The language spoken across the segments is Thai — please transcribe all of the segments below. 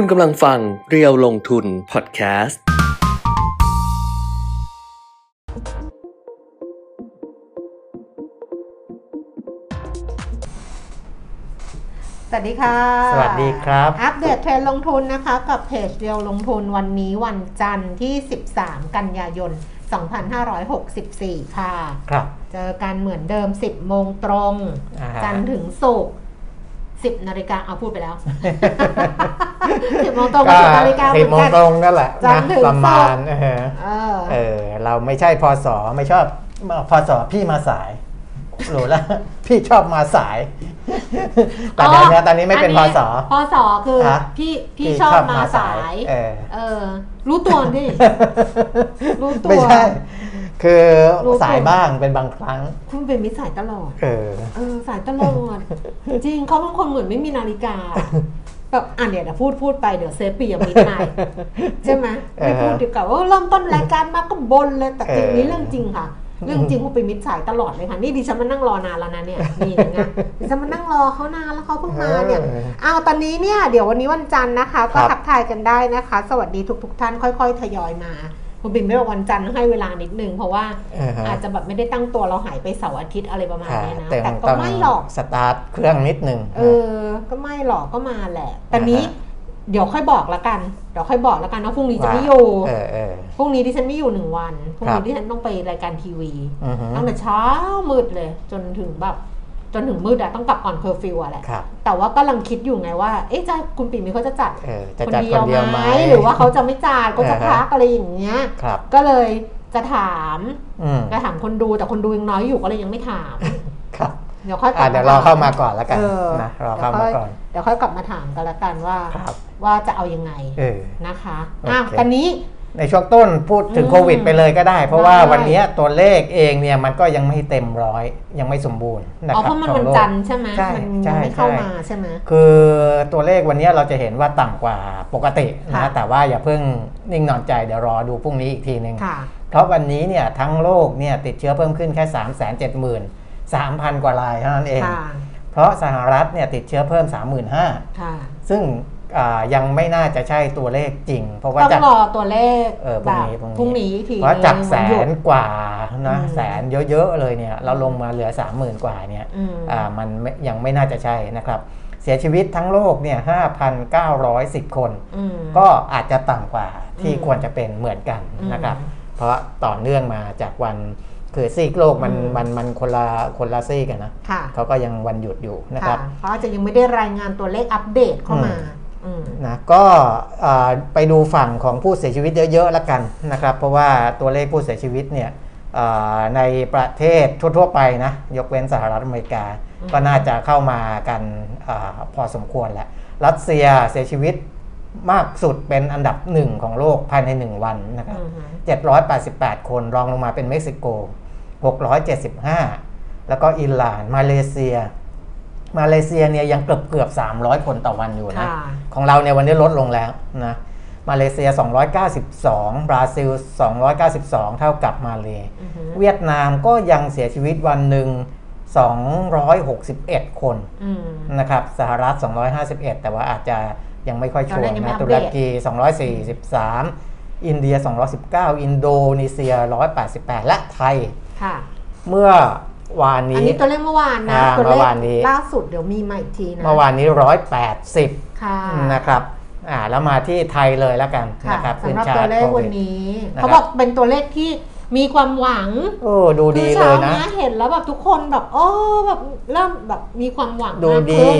คุณกำลังฟังเรียวลงทุนพอดแคสต์ สวัสดีค่ะ สวัสดีครับ อัปเดตเทรนด์ลงทุนนะคะ กับเพจเรียวลงทุนวันนี้วันจันทร์ที่ 13 กันยายน 2564 ค่ะ ครับ เจอกันเหมือนเดิม 10 โมงตรงอ่าฮะจันทร์ถึงศุกร์ 10นาฬิกาเอาพูดไปแล้ว10โมงตรงกับ10นาฬิกาเหสิมืบอนโมงกันตรงนั่นแหละจันนะทร์ถึงประมาณศุกร์เออเออเออ เราไม่ใช่พศไม่ชอบพศพี่มาสายรู้แล้วพี่ชอบมาสายแต่เดี๋ยวนี้ตอนนี้ไม่เป็นพศพศคือฮะพี่พี่ชอบมาสาย เออเออรู้ตัวดิรู้ตัวไม่ใช่ คือรู้ตัวสายบ้างเป็นบางครั้ง คุณเป็นมิตรสายตลอด เออ เออ สายตลอด จริงเขาบางคนเหมือนไม่มีนาฬิกาแบบอะเดี๋ยวเดี๋ยวพูดพูดไปเดี๋ยวเซฟปียมิดนายใช่ไหมไม่พูดดีกว่าว่าเริ่มต้นรายการมาก็บนเลยแต่จริงเออนี้เรื่องจริงค่ะ เรื่องจริงคุณเป็นมิตรสายตลอดเลยค่ะนี่ดิฉันมานั่งรอนานแล้วนะเนี่ยนี่อย่างเงี้ยดิฉันมานั่งรอเขานานแล้วเขาเพิ่งมาเนี่ยเออเอาตอนนี้เนี่ยเดี๋ยววันนี้วันจันทร์นะคะ ก็ครับทักทายกันได้นะคะ สวัสดีทุก ๆ ท่านค่อย ๆ ทยอยมา คุณบินไม่บอกวันจันทร์ให้เวลานิดนึงเพราะว่าเออฮะอาจจะแบบไม่ได้ตั้งตัวเราหายไปเสาร์อาทิตย์อะไรประมาณอ่านี้นะแต่แต่ก็ต้องไม่หรอกสตาร์ทเครื่องนิดหนึ่งเออ ก็ไม่หรอกก็มาแหละแต่นี้อ่าฮะเดี๋ยวค่อยบอกละกัน เดี๋ยวค่อยบอกละกันว่าพรุ่งนี้จะว่าไม่อยู่เออเออพรุ่งนี้ที่ฉันไม่อยู่หนึ่งวัน พรุ่งนี้ครับที่ฉันต้องไปรายการทีวีอือฮึตั้งแต่เช้ามืดเลย จนถึงแบบ จนถึงมืดอะต้องกลับก่อนเคอร์ฟิวอะแหละ ครับ แต่ว่ากำลังคิดอยู่ไงว่า เอ๊ะจะคุณปีมีเขาจะจัดเออจะจัดคนเดียวไหมหรือว่าเขาจะไม่จัดเขาจะอ่าฮะพักอะไรอย่างเงี้ย ครับ ก็เลยจะถามอืมจะถามคนดูแต่คนดูยังน้อยอยู่ก็เลยยังไม่ถาม ครับ เดี๋ยวค่อยกอะลับเดี๋ยวมรอถเข้ามาก่อนแล้วกันเออนะรอเข้ามาก่อน เดี๋ยวค่อยกลับมาถามกันละกันว่าครับว่าจะเอายังไงเออนะคะโอเคอะตอนนี้ ในช่วงต้นพูดถึงอืมโควิดไปเลยก็ได้ เพราะว่าได้วันนี้ตัวเลขเองเนี่ยมันก็ยังไม่เต็มร้อยยังไม่สมบูรณ์นะอ๋อครัเพบราะมันขอวังนโลกจันทร์ใช่ไหมใช่มันใช่ยังไม่เข้าใช่มาใช่ไหมคือตัวเลขวันนี้เราจะเห็นว่าต่ำกว่าปกติค่ะนะแต่ว่าอย่าเพิ่งนิ่งนอนใจเดี๋ยวรอดูพรุ่งนี้อีกทีหนึ่งค่ะเพราะวันนี้เนี่ยทั้งโลกเนี่ยติดเชื้อเพิ่มขึ้นแค่ 3 7 0 0 0 0 3,000 กว่ารายเท่านั้นเองค่ะเพราะสหรัฐเนี่ยติดเชื้อเพิ่ม 35,000ค่ะซึ่งอ่า ยังไม่น่าจะใช่ตัวเลขจริง เพราะว่าต้องจากรอตัวเลขเออพแบรุ่งบนี้พรุ่งนี้พรุ่งนี้อีกทีเพราะจากแสวัหยุนดกว่านะอืมแสนเยอะๆเลยเนี่ย เราลงมาเหลือ 30,000 กว่าเนี่ยอืมอ่ามันไม่ยังไม่น่าจะใช่นะครับ เสียชีวิตทั้งโลกเนี่ย5,910 คนอืมก็อาจจะต่ำกว่าที่อืมควรจะเป็นเหมือนกันนะครับอืมเพราะต่อเนื่องมาจากวันคือซีกโลกมันอืมมันมันคนละคนละซีกกันนะค่ะเขาก็ยังวันหยุดอยู่นะครับค่ะเขาอาจจะยังไม่ได้รายงานตัวเลขอัปเดตเข้ามาอืม นะก็อ่าไปดูฝั่งของผู้เสียชีวิตเยอะๆแล้วกันนะครับ เพราะว่าตัวเลขผู้เสียชีวิตเนี่ยอ่าในประเทศทั่วๆไปนะยกเว้นสหรัฐอเมริกาอืมก็น่าจะเข้ามากันอาพอสมควรแล้วรัสเซียเสียชีวิตมากสุดเป็นอันดับหนึ่งของโลกภายใน 1 วันนะครับอืม788 คนรองลงมาเป็นเม็กซิโก 675 แล้วก็อิหร่าน มาเลเซีย มาเลเซียเนี่ยยังเกือบเกือบ300 คนต่อวันอยู่นะค่ะของเราเนี่ยวันนี้ลดลงแล้วนะมาเลเซีย 292 บราซิล 292 เท่ากับมาเลอือฮึเวียดนามก็ยังเสียชีวิตวันหนึ่ง261 คนอืมนะครับสหรัฐ 251 แต่ว่าอาจจะยังไม่ค่อยชัวตอนร์แรกยังไม่นะอัปตุเดรตกี 243 อินเดีย 219 อินโดนีเซีย 188 และไทยค่ะเมื่อ วานอันนี้นี้ตัวเลขเมื่อวานนะอ่าตัวเลเมื่ขอวานนี้ล่าสุดเดี๋ยวมีมาอีกทีนะ เมื่อวานนี้180ค่ะนะครับอ่าแล้วมาที่ไทยเลยแล้วกันค่ะนะครับสำหรับขึ้นชาตัวร์ตเลขโควิวันดนี้นะครับเขาบอกเป็นตัวเลขที่มีความหวังโอ้ดูดีคือเลเช้ายนะนี้เห็นแล้วแบบทุกคนแบบโอ้แบบเริ่มแบบมีความหวังดูมากดีขึ้น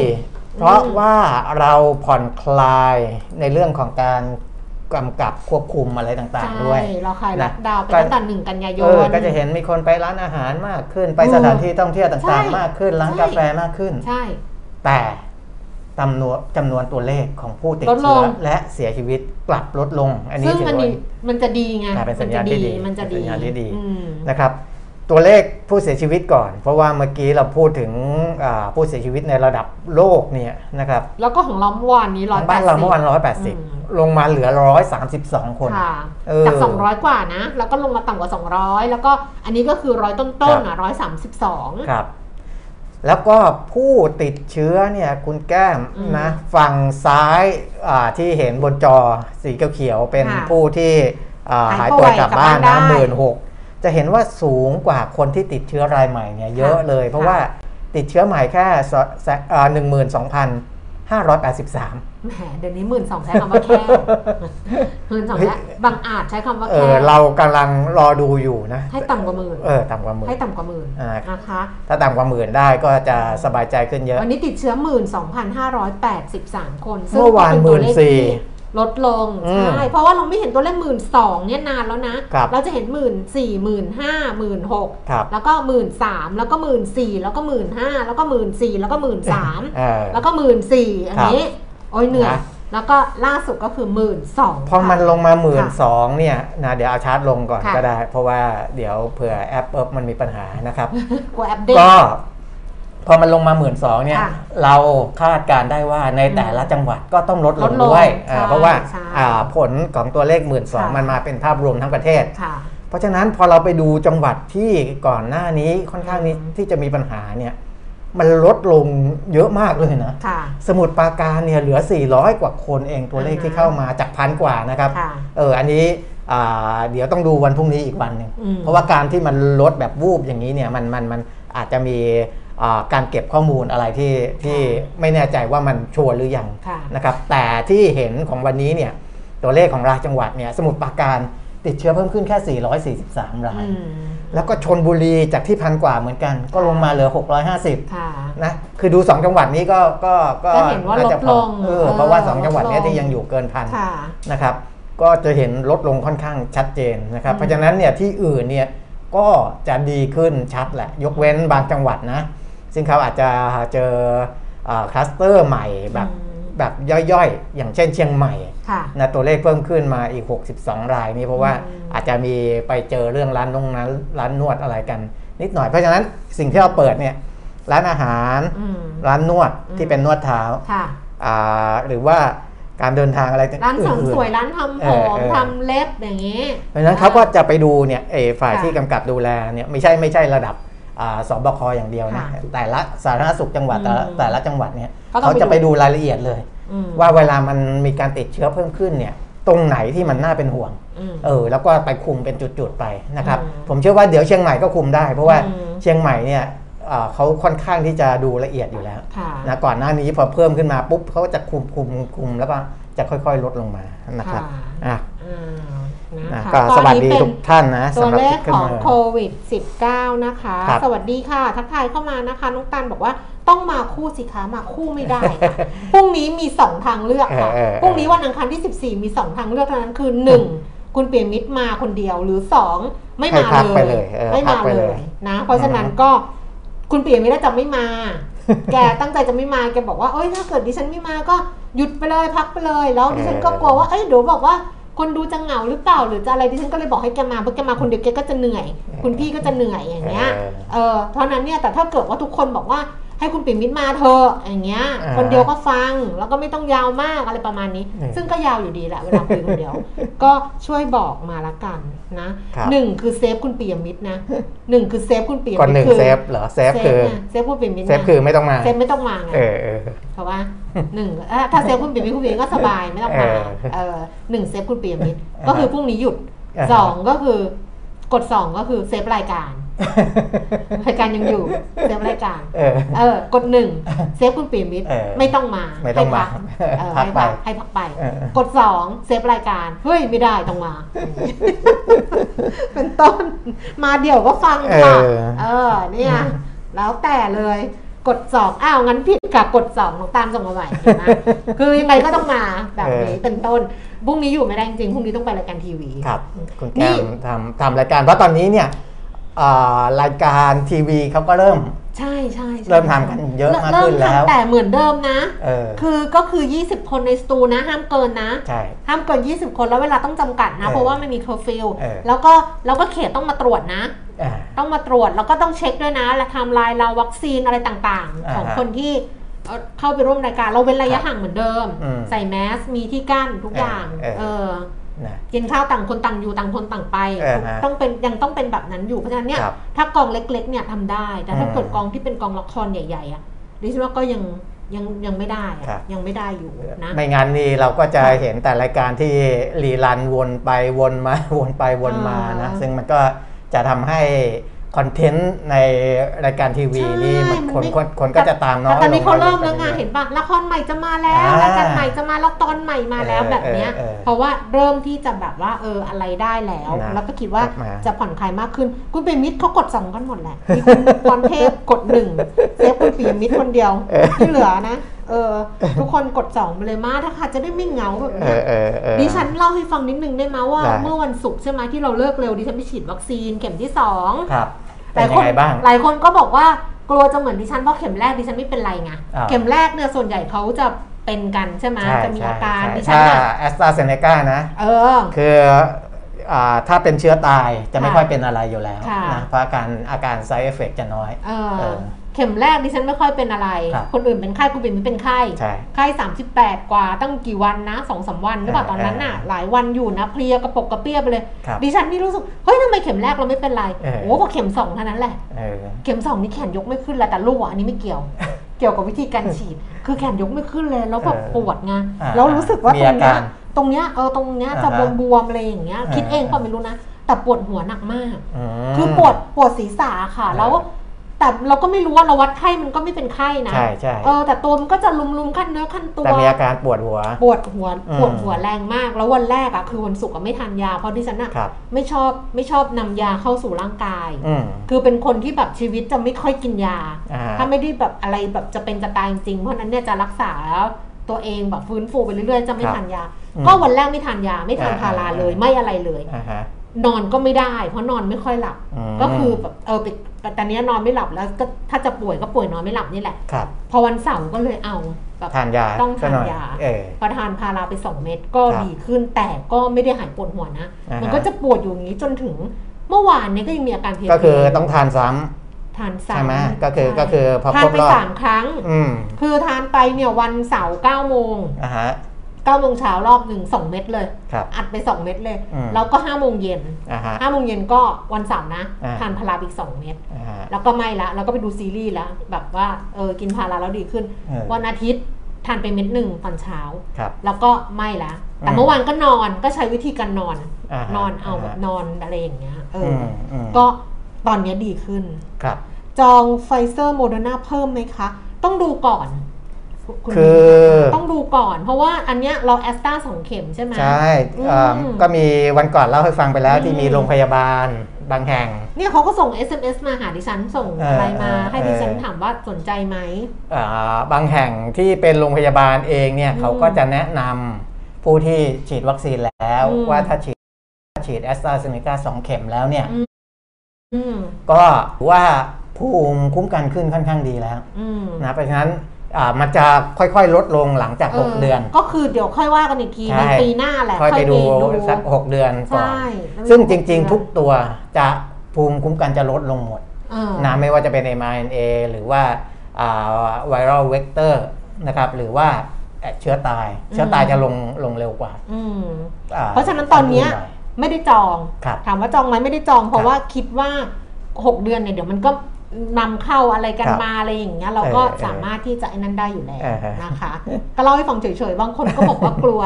เพราะว่าเราผ่อนคลายในเรื่องของการ กำกับควบคุมอะไรต่างๆ ด้วยใช่เราคลายนะล็อกดาวน์ไปก็ตั้งแต่หนึ่งกันยายเอนอก็จะเห็นมีคนไปร้านอาหารมากขึ้น ไปอืมสถานที่ท่องเที่ยวใช่ต่างๆ มากขึ้น ร้านใช่กาแฟมากขึ้น ใช่ แต่จำนวนจำนวนตัวเลขของผู้ติดลดลเชื้งอและเสียชีวิตกลับลดลง อันนี้ซึ่งถือมันว่ามีมันจะดีไงอ่าเป็นสัญญาณที่ดี มันจะดีเป็นสัญญาณที่ดีอืมนะครับ ตัวเลขผู้เสียชีวิตก่อน เพราะว่าเมื่อกี้เราพูดถึงอ่าผู้เสียชีวิตในระดับโลกเนี่ยนะครับแล้วก็ของเราเมื่อวานนี้ขร้ออยงแปบ้าดนเราเมื่อวานสิบ180ลงมาเหลือ132คนค่ะเออจาก200กว่านะ แล้วก็ลงมาต่ำกว่า200แล้วก็อันนี้ก็คือร้อยต้นๆอะร้อยสามสิบสองครับแล้วก็ผู้ติดเชื้อเนี่ยคุณแก้มอืมนะฝั่งซ้ายอ่าที่เห็นบนจอสีเขียวๆเป็นค่ะผู้ที่อ่าหาหายยป่วยป่วยกลับบ้านกลับบ้านะนได้หมื่นหก จะเห็นว่าสูงกว่าคนที่ติดเชื้อรายใหม่เนี่ยเยอะเลย เพราะว่าติดเชื้อใหม่แค่หนึ่งหมื่นสองพันห้าร้อยแปดสิบสามแหมเดี๋ยวนี้หมื่นสองใช้คำว่าแค่หมื่นสองแล้วบางอาจใช้คำว่าเอแค่อเรากำลังรอดูอยู่นะ ให้ต่ำกว่าหมื่นเออต่ำกว่าหมื่นให้ต่ำกว่าหมื่นอ่านะคะถ้าต่ำกว่าหมื่นได้ก็จะสบายใจขึ้นเยอะ วันนี้ติดเชื้อหมื่นสองพันห้าร้อยแปดสิบสามคนซึ่งเมื่อวานก็เป็ตัวเลขที่14,000ลดลงอืมใช่เพราะว่าเราไม่เห็นตัวเลขหมื่นสองเนี่ยนานแล้วนะครับเราจะเห็นหมื่นสี่หมื่นห้าหมื่นหกครับแล้วก็หมื่นสามแล้วก็หมื่นสี่แล้วก็หมื่นห้าแล้วก็หมื่นสี่แล้วก็หมื่นสามเออแล้วก็หมื่นสี่อันนี้ โอ้ยเหนื่อยนะแล้วก็ล่าสุดก็คือหมื่นสองพอมันลงมาหมื่นค่ะสองเนี่ยนะเดี๋ยวเอาชาร์จลงก่อนค่ะก็ได้ เพราะว่าเดี๋ยวเผื่อแอปเอิบมันมีปัญหานะครับก พอมันลงมาหมื่นสองเนี่ย ค่ะเราคาดการณ์ได้ว่าในแต่ละจังหวัดก็ต้องลดลลงดลงด้วยใช่อ่าเพราะว่าใช่อ่าผลของตัวเลขหมื่นสองค่ะ มันมาเป็นภาพรวมทั้งประเทศ ค่ะ เพราะฉะนั้นพอเราไปดูจังหวัดที่ก่อนหน้านี้ค่อนข้างนี้อืมที่จะมีปัญหาเนี่ย มันลดลงเยอะมากเลยนะ ค่ะ สมุทรปราการเนี่ยเหลือ 400 กว่าคนเองตัวเลขอ่าฮะที่เข้ามาจากพันกว่านะครับ ค่ะเอออันนี้อ่าเดี๋ยวต้องดูวันพรุ่งนี้อีกวันหนึ่งอืมเพราะว่าการที่มันลดแบบวูบอย่างนี้เนี่ยมันมันมันอาจจะมีอ่า การเก็บข้อมูลอะไรที่ที่ไม่แน่ใจว่ามันชัวร์หรือยังค่ะนะครับแต่ที่เห็นของวันนี้เนี่ยตัวเลขของรายจังหวัดเนี่ยสมุทรปราการติดเชื้อเพิ่มขึ้นแค่ 443 รายอืมแล้วก็ชนบุรีจากที่พันกว่าเหมือนกัน ก็ลงมาเหลือ 650ค่ะนะคือดู 2 จังหวัดนี้ก็ก็ก็ก็เห็นว่าน่จะพอลดลงเออเออเพราะว่า 2 จังหวัดเนี้ยลดลงที่ยังอยู่เกินพันค่ะนะครับก็จะเห็นลดลงค่อนข้างชัดเจนนะครับอืมเพราะฉะนั้นเนี่ยที่อื่นเนี่ยก็จะดีขึ้นชัดแหละ ยกเว้นบางจังหวัดนะ ซึ่งเขาอาจจะเจอคลัสเตอร์ใหม่แบบอืมแบบย่อยๆ อย่างเช่นเชียงใหม่ค่ะนะตัวเลขเพิ่มขึ้นมาอีก 62 รายนี่เพราะว่าอืมอาจจะมีไปเจอเรื่องร้านนงนั้นร้านนวดอะไรกัน นิดหน่อยเพราะฉะนั้นสิ่งที่เราเปิดเนี่ยร้านอาหารอืมร้านนวดอืมที่เป็นนวดเท้าค่ะอ่าหรือว่าการเดินทางอะไรร้านเสริมอื่สวยร้านทำผมเออเออทำเล็บอย่างนี้ เพราะฉะนั้นเขาก็จะไปดูเนี่ยเออฝ่ายค่ะที่กำกับดูแลเนี่ยไม่ใช่ไม่ใช่ระดับอ่า สบคอย่างเดียวนะค่ะแต่ละสาธารณสุขจังหวัดแต่ละอืมแต่ละจังหวัดเนี่ยเขาต้องเขาจะไปไปดูดูรายละเอียดเลยอืมว่าเวลามันมีการติดเชื้อเพิ่มขึ้นเนี่ยตรงไหนที่มันน่าเป็นห่วงอืมเออ แล้วก็ไปคุมเป็นจุดๆไปนะครับอืมผมเชื่อว่าเดี๋ยวเชียงใหม่ก็คุมได้ เพราะว่าอืมเชียงใหม่เนี่ยเอ่อเขาค่อนข้างที่จะดูละเอียดอยู่แล้วค่ะนะก่อนหน้านี้พอเพิ่มขึ้นมาปุ๊บเขาก็จะคุมคุมคุมแล้วก็จะค่อยๆ ลดลงมานะครับค่ะอะอ่า นะนะคะก็สวัสดีตอนนี้เป็นทุกท่านนะตัวสำหรับเลขที่ขึ้ขนองมาโควิด -19 นะคะครับสวัสดีค่ะ ทักทายเข้ามานะคะน้องตันบอกว่าต้องมาคู่สิคะมาคู่ไม่ได้ค่ะพรุ่งนี้มี 2 ทางเลือกค่ะเออเออเออพรุ่งนี้วันอังคารที่ 14 มี 2 ทางเลือกเท่านั้นคือ 1 คุณเปียมิตรมาคนเดียวหรือ 2 ไม่ให้มาพักไปเลเลยยเออไม่พักมาไปเลเลยยนะ เพราะฉะนั้นก็คุณเปียมิตรจะไม่มา แกตั้งใจจะไม่มาแกบอกว่าเอ้ยถ้าเกิดดิฉันไม่มาก็หยุดไปเลยพักไปเลย แล้วดิฉันก็กลัวว่าเอ้ยเดี๋ยวบอกว่า คนดูจะเหงาหรือเปล่าหรือจะอะไรดิฉันก็เลยบอกให้แกมาเพราะแกมาคนเดียวแกก็จะเหนื่อย คุณพี่ก็จะเหนื่อยอย่างเงี้ยเออเออเพราะฉะนั้นเนี่ยแต่ถ้าเกิดว่าทุกคนบอกว่า ให้คุณปิ่มมิตรมาเธอะอย่างเงี้ยอ่าคนเดียวก็ฟังแล้วก็ไม่ต้องยาวมากอะไรประมาณนี้อืมซึ่งก็ยาวอยู่ดีแหละเวลาคุยคนเดียว ก็ช่วยบอกมาละกันนะครับหนึ่งคือเซฟคุณปิ่มมิตรนะหนึ่งคือเซฟคุณปิ่มก่อนมิตรหนึ่งคือเซฟเหรอเซฟคือไงเซฟคุณปิ่มมิตรเซฟคือไม่ต้องมาเซฟไม่ต้องมาไงเออเออเพราะว่าหนึ่งเอ่อถ้า save คุณปิ่มมิตรคุณปิ่มมิตรก็สบายไม่ต้องมาเออเออหนึ่ง save คุณปิ่มมิตรอ่าก็คือพรุ่งนี้หยุดอ่าฮะสองก็คือกดสองก็คือ save รายการ รายการยังอยู่ save รายการเออเออกดหนึ่ง save คุณปิ่มมิตรเออไม่ต้องมาไม่ต้องมาให้พักเออพักให้ไปพักให้พักไปเออกดสอง save รายการเฮ้ยไม่ได้ต้องมา เป็นต้นมาเดี่ยวก็ฟังค่ะเออเออเนี่ย แล้วแต่เลยกดสองอ้าวงั้นผิดค่ะกดสองน้องตามส่งมาใหม่เห็นไหมคือยังไงก็ต้องมาแบบนี้เออเป็นต้นพรุ่งนี้อยู่ไม่ได้จริงๆพรุ่งนี้ต้องไปรายการทีวีครับคุณนี่แก้มทำทำรายการเพราะตอนนี้เนี่ยอ่า รายการทีวีเขาก็เริ่มใช่ใช่ใช่เริ่มทำกันเยอะมากขึ้นแล้วเริ่มทำแต่เหมือนเดิมนะเออคือก็คือ 20 คนในสตูนะ ห้ามเกินนะใช่ห้ามเกิน 20 คนแล้วเวลาต้องจำกัดนะเออเพราะว่ามันมีเคอร์ฟิวเออแล้วก็แล้วก็เขตต้องมาตรวจนะอ่าต้องมาตรวจแล้วก็ต้องเช็คด้วยนะและไทม์ไลน์เราวัคซีนอะไรต่างๆอ่าฮะของคนที่เอ่อเข้าไปร่วมรายการเราเว้นระยะห่างเหมือนเดิมอืมใส่แมสมีที่กั้นทุกอย่างเออเออเออ นะกินข้าวต่างคนต่างอยู่ต่างคนต่างไปเออฮะต้องเป็นยังต้องเป็นแบบนั้นอยู่เพราะฉะนั้นเนี่ยครับถ้ากองเล็กๆเนี่ยทำได้ แต่ถ้าอืมเกิดกองที่เป็นกองละครใหญ่ๆอะดิฉันว่าก็ยังยังยังไม่ได้อะครับยังไม่ได้อยู่นะไม่งั้นนี่เราก็จะเห็นแต่รายการที่รีรันวนไปวนมาวนไปวนมานะอ่าซึ่งมันก็จะทำให้ คอนเทนต์ในรายการทีวีใช่นี่มันมันคนไม่คนคนก็จะตามน้อยแต่ตอนนี้เขาเริ่มลแล้วงไงอยๆเห็นปะละครใหม่จะมาแล้วอ่ารายการใหม่จะมาแล้วตอนใหม่มาแล้วเออแบบเนี้ยเออเออเพราะว่าเริ่มที่จะแบบว่าเอออะไรได้แล้วนะแล้วก็คิดว่ามาจะผ่อนคลายมากขึ้น คุณปิยมิตรเขากดสองกันหมดแหละมีคุณพรเทพกดหนึ่งเซฟคุณปิยมิตรคนเดียวที่เหลือนะเออทุกคนกดสองไปเลยมาถ้าค่ะจะได้ไม่เหงาแบบเอเนี้ยอเออเออดิฉันเล่าให้ฟังนิดนึงได้ไหมว่าได้เมื่อวันศุกร์ใช่ไหมที่เราเลิกเร็วดิฉันไปฉีดวัคซีนเข็มที่สองครับ หเป็ลานยยัคงนไงบ้าง หลายคนก็บอกว่ากลัวจะเหมือนดิฉันเพราะเข็มแรกดิฉันไม่เป็นไรไงอ่าเข็มแรกเนี่ยส่วนใหญ่เขาจะเป็นกันใช่ไหมใช่จะมีใช่อาการใช่ดิฉันถ้าเนี่ยแอสตราเซเนกานะเออคืออ่าถ้าเป็นเชื้อตายจะไม่ค่ะค่อยเป็นอะไรอยู่แล้วค่ะนะเพราะอาการอาการ side effect จะน้อยเออเออ เข็มแรกดิฉันไม่ค่อยเป็นอะไรครับคนอื่นเป็นไข้กูเป็นไม่เป็นไข้ใช่ไข้สามสิบแปดกว่าตั้งกี่วันนะสองสามวันหรือเปล่าเออตอนนั้นน่ะเออหลายวันอยู่นะเพลียกระปกกระเปี้ยไปเลยครับดิฉันนี่รู้สึก เฮ้ยทำไมเข็มแรกเราไม่เป็นไรเออโอ้พอเข็มสองเท่านั้นแหละเออเข็มสองนี่แขนยกไม่ขึ้นแล้วแต่ลูกอะอันนี้ไม่เกี่ยว เกี่ยวกับวิธีการฉีด คือแขนยกไม่ขึ้นเลย แล้วแบบเออปวดไงอ่าแล้วรู้สึกว่ามีตรงเนี้อายการตรงเนี้ยเออตรงเนี้ยจะอ่าฮะบวมๆอะไรอย่างเงี้ยคิดเองอ่าก็ไม่รู้นะแต่ปวดหัวหนักมากมคือปวดปวดศีรษะค่ะเออแล้ว แต่เราก็ไม่รู้ว่าเราวัดไข้มันก็ไม่เป็นไข้นะใช่ใช่เออแต่ตัวมันก็จะลุมๆขั้นเนื้อขั้นตัวแต่มีอาการปวดหัว ปวดหัวอืมปวดหัวแรงมาก แล้ววันแรกอะคือวันศุกร์อะไม่ทานยาเพราะดิฉันอะครับไม่ชอบไม่ชอบนำยาเข้าสู่ร่างกายอืมคือเป็นคนที่แบบชีวิตจะไม่ค่อยกินยาอ่าถ้าไม่ได้แบบอะไรแบบจะเป็นจะตายจริงๆเพราะฉะนั้นเนี่ยจะรักษาตัวเองแบบฟื้นฟูไปเรื่อยๆจะไม่ครับทานยาอืมก็วันแรกไม่ทานยาไม่ทานอ่าพาราเลยอ่าไม่อะไรเลยอ่าฮะ นอนก็ไม่ได้ เพราะนอนไม่ค่อยหลับอืมก็คือแบบเออไปแต่ตอนนี้ยนอนไม่หลับแล้วก็ถ้าจะป่วยก็ป่วยนอนไม่หลับนี่แหละครับพอวันเสาร์ก็เลยเอาแบบทานยาต้องทานซะหน่อยยาเออพอทานพาราไปสองเม็ดก็ครับดีขึ้นแต่ก็ไม่ได้หายปวดหัวนะอ่าฮะมันก็จะปวดอยู่อย่างนี้จนถึงเมื่อวานเนี้ก็ยังมีอาการเพลียๆก็คือต้องทานซ้ำทานสามใช่ไหมก็คือใช่ก็คือพอทาคนรบไปรอบสามครั้งอืมคือทานไปเนี่ยวันเสาร์เก้าโมงอ่าฮะ เก้าโมงเช้ารอบหนึ่งสองเม็ดเลย ครับอัดไปสองเม็ดเลย อืมแล้วก็ห้าโมงเย็นอ่าฮะ ห้าโมงเย็นก็วันเสาร์นะอ่า ทานพาราไปอีกสองเม็ดอ่าฮะ แล้วก็ไม่ละแล้วก็ไปดูซีรีส์แล้วแบบว่าเออกินพาราแล้วดีขึ้น เออ วันอาทิตย์ทานไปเม็ดหนึ่งตอนเช้า ครับ แล้วก็ไม่ละแต่อืมเมื่อวานก็นอนก็ใช้วิธีการนอนอ่าฮะนอนเอาแบบอ่าฮะนอนอะไรอย่างเงี้ยเออมออืมก็ตอนเนี้ยดีขึ้น ครับ จองไฟเซอร์โมเดอร์นาเพิ่มไหมคะ ต้องดูก่อนณ คือต้องดูก่อน เพราะว่าอันเนี้ยเราแอสตราสองเข็มใช่ไหมใช่เอ่ออมก็มีวันก่อนเล่าให้ฟังไปแล้วอืมที่มีโรงพยาบาลบางแห่ง เนี่ยเขาก็ส่ง SMS มาหาดิฉันส่งเอออะไรมาเออให้ดิฉันเออถามว่าสนใจไหมอ่าบางแห่งที่เป็นโรงพยาบาลเองเนี่ยอืมเขาก็จะแนะนำผู้ที่ฉีดวัคซีนแล้วอืมว่าถ้าฉีดฉีดแอสตราเซเนกาสองเข็มแล้วเนี่ยอืมก็ถือว่าภูมิคุ้มกันขึ้นค่อนข้างดีแล้วอืมนะเพราะฉะนั้นอ่า มันจะค่อยๆ ลดลงหลังจาก 6 เดือน ก็คือเดี๋ยวค่อยว่ากันอีกทีใช่ในปีหน้าแหละค่อยไปดูดูสัก 6 เดือนก่อนใช่ซึ่งจริงๆ ทุกตัวจะภูมิคุ้มกันจะลดลงหมดเออนะไม่ว่าจะเป็น mRNA หรือว่า viral vector นะครับหรือว่าเอ่อเชื้อตาย เชื้อตายจะลงลงเร็วกว่าอืมอ่าเพราะฉะนั้นตอนเนี้ยหน่อยไม่ได้จองครับถามว่าจองไหมไม่ได้จอง ครัราะว่าคิดว่า 6 เดือนเนี่ยเดี๋ยวมันก็ นำเข้าอะไรกันครับมาอะไรอย่างเงี้ยเราก็เออเออสามารถที่จะไอ้นั้นได้อยู่แล้วเออฮะนะคะ ก็เล่าให้ฟังเฉยๆบางคนก็บอกว่ากลัว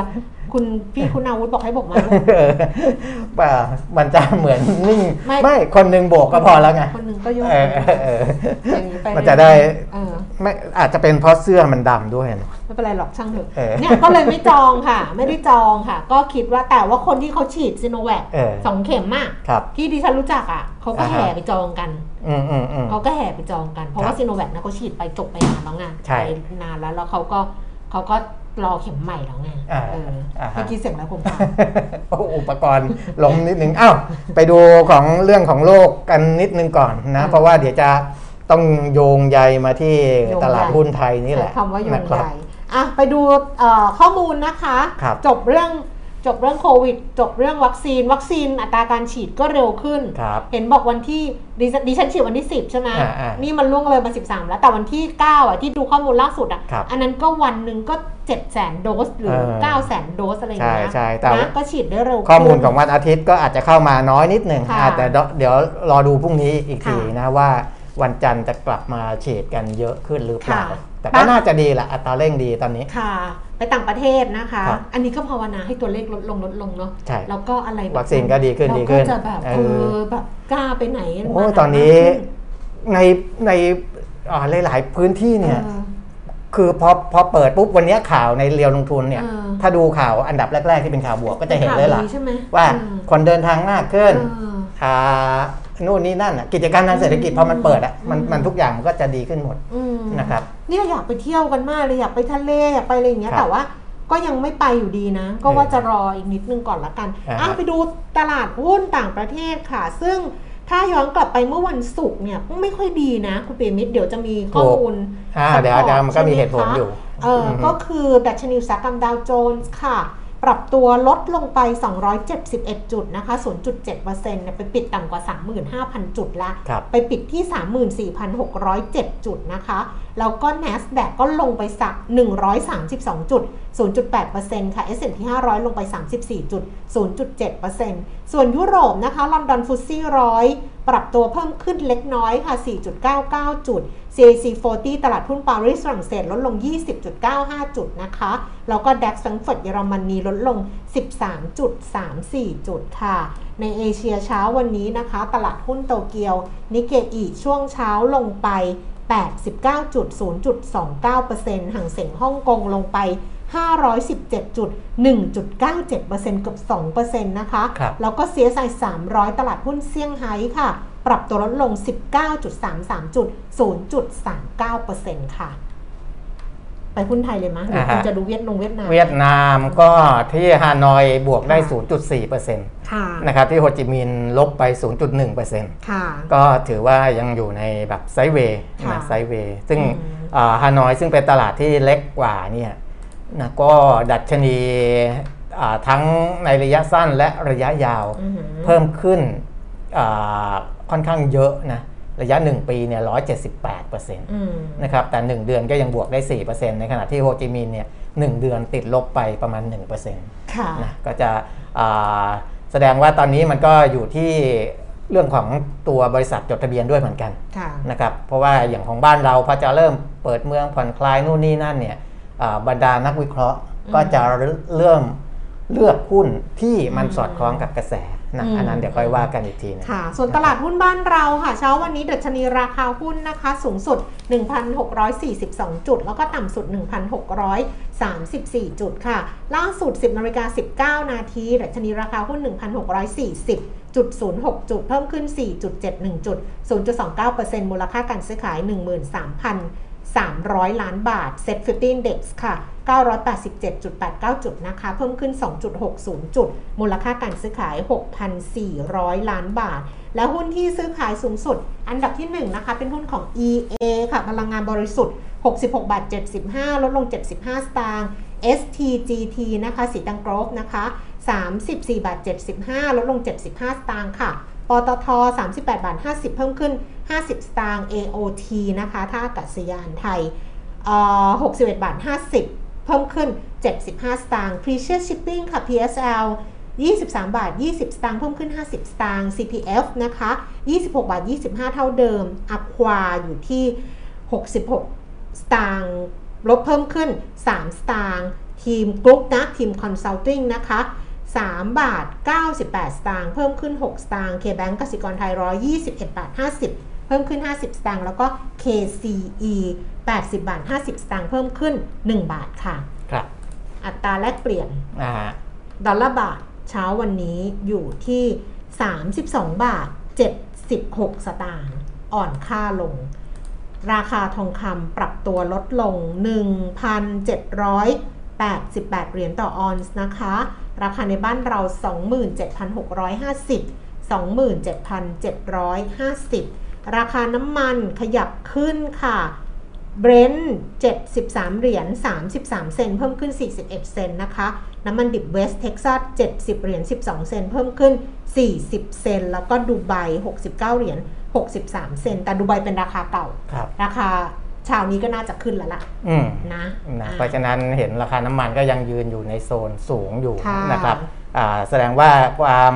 คุณพี่คุณอาวุธบอกให้บอกมาลูกเออป่ามันจะเหมือนนิ่ง ไม่ไม่คนหนึ่งโบกก็พอแล้วไงคนหนึ่งก็โยกเออเออเอออย่างนี้ไปมันจะได้เออไม่อาจจะเป็นเพราะเสื้อมันดำด้วยนะไม่เป็นไรหรอกช่างเถอะเออเนี่ยก็เลยไม่จองค่ะ ไม่ได้จองค่ะ ก็คิดว่าแต่ว่าคนที่เขาฉีดซิโนแวคเออสองเข็มมากครับที่ดิฉันรู้จักอะเขาก็อ่าฮะแห่ไปจองกันอืมอืมอืมเขาก็แห่ไปจองกันเพราะครัว่าบซีโนแวคนะเขาฉีดไปจบไปนานแล้วไงใช่ไปนานแล้วแล้วเขาก็เขาก็ รอเข็มใหม่แล้วไงอ่าเอออ่าฮะ เมื่อกี้เสียงอะไรผมฟัง โอ้อุปกรณ์ล้มนิดนึงอ้าวไปดูของเรื่องของโลกกันนิดนึงก่อนนะ อืมเพราะว่าเดี๋ยวจะต้องโยงใยมาที่โยงใย ตลาดหุ้นไทยนี่แหละใช้คำว่าโยงนะครับใหญ่อะไปดูเอ่อข้อมูลนะคะ ครับจบเรื่อง จบเรื่องโควิด จบเรื่องวัคซีน วัคซีนอัตราการฉีดก็เร็วขึ้นครับเห็นบอกวันที่ดิฉันดิฉันฉีดวันที่ 10 ใช่ไหมอ่าอ่านี่นี่มันล่วงเลยมา 13 แล้ว แต่วันที่ 9 อะที่ดูข้อมูลล่าสุดอะครับอันนั้นก็วันหนึ่งก็7แสนโดส หรือเออ9แสนโดสอะไรอย่างเงี้ยใช่ใช่แต่นะก็ฉีดได้เร็วข้อมูลขึ้นของวันอาทิตย์ก็อาจจะเข้ามาน้อยนิดหนึ่งค่ะอาจจะเดี๋ยวรอดูพรุ่งนี้อีกทีค่ะนะว่าวันจันทร์จะกลับมาฉีดกันเยอะขึ้นหรือเปล่าค่ะ แต่ก็น่าจะดีแหละอัตราเร่งดีตอนนี้ค่ะ ไปต่างประเทศนะคะครับอันนี้ก็ภาวนาให้ตัวเลขลดลงลดลงเนาะใช่แล้วก็อะไรแบบวัคซีนก็ดีขึ้นเราดีขึ้นก็จะแบบเอเอออแบบกล้าไปไหนโอ้มาไหตอนนี้มากขึ้ในในอ่าหลาย ๆ พื้นที่เนี่ยเออคือพอพอเปิดปุ๊บวันนี้ข่าวในเรียวลงทุนเนี่ยเออถ้าดูข่าวอันดับแรก ๆ ที่เป็นข่าวบวกก็จะเห็นเลยล่ะข่าวดีใช่ไหมว่าเออคนเดินทางมากขึ้นเอออ่า นู่นนี่นั่นอะกิจการทางเศรษฐกิจพอมันเปิดอะมันอืมมันทุกอย่างมันก็จะดีขึ้นหมดอืมนะครับเนี่ยอยากไปเที่ยวกันมากเลยอยากไปทะเลอยากไปอะไรอย่างเงี้ยครับแต่ว่าก็ยังไม่ไปอยู่ดีนะ ก็ว่าจะรออีกนิดนึงก่อนละกันอ่าอะไปดูตลาดหุ้นต่างประเทศค่ะ ซึ่งถ้าย้อนกลับไปเมื่อวันศุกร์เนี่ยไม่ค่อยดีนะ คุณเปียมิตรเดี๋ยวจะมีข้อมูลอ่า support เดี๋ยวเดี๋ยวมันก็มีใช่ไเหตุผลอยู่เอออมก็คือดัชนีอุตสาหกรรมดาวโจนส์ค่ะ ปรับตัวลดลงไป 271 จุดนะคะ 0.7%เนี่ยไปปิดต่ำกว่า 35,000 จุดละครับไปปิดที่ 34,607 จุดนะคะ แล้วก็ NASDAQ ก็ลงไปสัก 132 จุด 0.8%ค่ะ S&P 500 ลงไป 34 จุด 0.7%ส่วนยุโรปนะคะ ลอนดอนฟุตซี่ร้อยปรับตัวเพิ่มขึ้นเล็กน้อยค่ะ 4.99 จุด CAC 40 ตลาดหุ้นปารีสฝรั่งเศสลดลง 20.95 จุดนะคะ แล้วก็ DAX แฟรงก์เฟิร์ตเยอรมนีลดลง 13.34 จุดค่ะ ในเอเชียเช้าวันนี้นะคะ ตลาดหุ้นโตเกียว นิเกอีช่วงเช้าลงไป 89.0.29%ห่างเสียงฮ่องกงลงไป517.1.97%เกือบ2%นะคะครับแล้วก็ CSI 300 ตลาดหุ้นเซี่ยงไฮ้ค่ะ ปรับตัวลดลง 19.33จุด0.39%ค่ะ ไปหุ้นไทยเลยมั้ยหรืออ่าฮะคุณจะดูเวียดนงเวียดนาม เวียดนามก็ที่ฮานอยบวกได้ 0.4%ค่ะนะครับที่โฮจิมินห์ลบไป 0.1%ค่ะก็ถือว่ายังอยู่ในแบบไซด์เวย์ค่ะนะไซด์เวย์ซึ่งอืมอ่าฮานอยซึ่งเป็นตลาดที่เล็กกว่าเนี่ยนะก็ดัชนีอ่าทั้งในระยะสั้นและระยะยาวอือหือเพิ่มขึ้นอ่า ค่อนข้างเยอะนะระยะ 1 ปีเนี่ย178%อืมนะครับแต่ 1 เดือนก็ยังบวกได้4%ในขณะที่โฮจิมินห์เนี่ยหเดือนติดลบไปประมาณ1%ค่ะนะก็จะอ่าแสดงว่าตอนนี้มันก็อยู่ที่เรื่องของตัวบริษัทจดทะเบียนด้วยเหมือนกันค่ะนะครับเพราะว่าอย่างของบ้านเราพอจะเริ่มเปิดเมืองผ่อนคลายนู่นนี่นั่นเนี่ยอ่าบรรดานักวิเคราะห์อืมก็จะเริ่มเลือกหุ้นที่มันอืมสอดคล้องกับกระแส นะอืมอันนั้นเดี๋ยวค่อยว่ากันอีกทีหนึงค่ะ ส่วนตลาดหุ้นบ้านเราค่ะ เช้าวันนี้ดัชนีราคาหุ้นนะคะ สูงสุด 1,642 จุด แล้วก็ต่ำสุด 1,634 จุดค่ะ ล่าสุด 10นาฬิกา19 นาทีดัชนีราคาหุ้น 1,640จุด06 จุด เพิ่มขึ้น 4.71 จุด 0.29%มูลค่าการซื้อขาย 300 ล้านบาท Set 50 Index ค่ะ 987.89 จุดนะคะ เพิ่มขึ้น 2.60 จุด มูลค่าการซื้อขาย 6,400 ล้านบาท และหุ้นที่ซื้อขายสูงสุด อันดับที่ 1 นะคะ เป็นหุ้นของ EA ค่ะพลังงานบริสุทธิ์ 66 บาท 75 ลดลง 75 สตางค์ STGT นะคะสีตังโกรฟนะคะ 34 บาท 75 ลดลง 75 สตางค์ค่ะ ปตท 38 บาท 50 เพิ่มขึ้น 50 สตางค์ AOT นะคะท่าอากาศยานไทยเอ่อ61 บาท 50 เพิ่มขึ้น 75 สตางค์ Precious Shipping ค่ะ PSL 23 บาท 20 สตางค์เพิ่มขึ้น 50 สตางค์ CPF นะคะ 26 บาท 25 เท่าเดิม Aqua อยู่ที่ 66 สตางค์ลดเพิ่มขึ้น 3 สตางค์ทีมกรุ๊ปนะ ทีม Consulting นะคะ 3 บาท 98 สตางค์เพิ่มขึ้น 6 สตางค์ KBank กสิกรไทย 121 บาท 50 เพิ่มขึ้น 50 สตางค์แล้วก็ KCE 80 บาท 50 สตางค์เพิ่มขึ้น 1 บาทค่ะ ครับ อัตราแลกเปลี่ยนอ่าดอลลาร์บาทเช้าวันนี้อยู่ที่ 32 บาท 76 สตางค์อ่อนค่าลง ราคาทองคำปรับตัวลดลง 1,788 เหรียญต่อออนซ์นะคะ ราคาในบ้านเรา 27,650 27,750 ราคาน้ำมันขยับขึ้นค่ะเบรนท์73 เหรียญ 33 เซนต์เพิ่มขึ้น 41 เซนต์นะคะ น้ำมันดิบเวสเท็กซัส 70 เหรียญ 12 เซนต์เพิ่มขึ้น 40 เซนต์แล้วก็ดูไบ 69 เหรียญ 63 เซนต์แต่ดูไบเป็นราคาเก่าครับราคา เช้านี้ก็น่าจะขึ้นแล้วล่ะอืมนะนะอ่าเพราะฉะนั้นเห็นราคาน้ำมันก็ยังยืนอยู่ในโซนสูงอยู่ค่ะนะครับอ่าแสดงว่าความ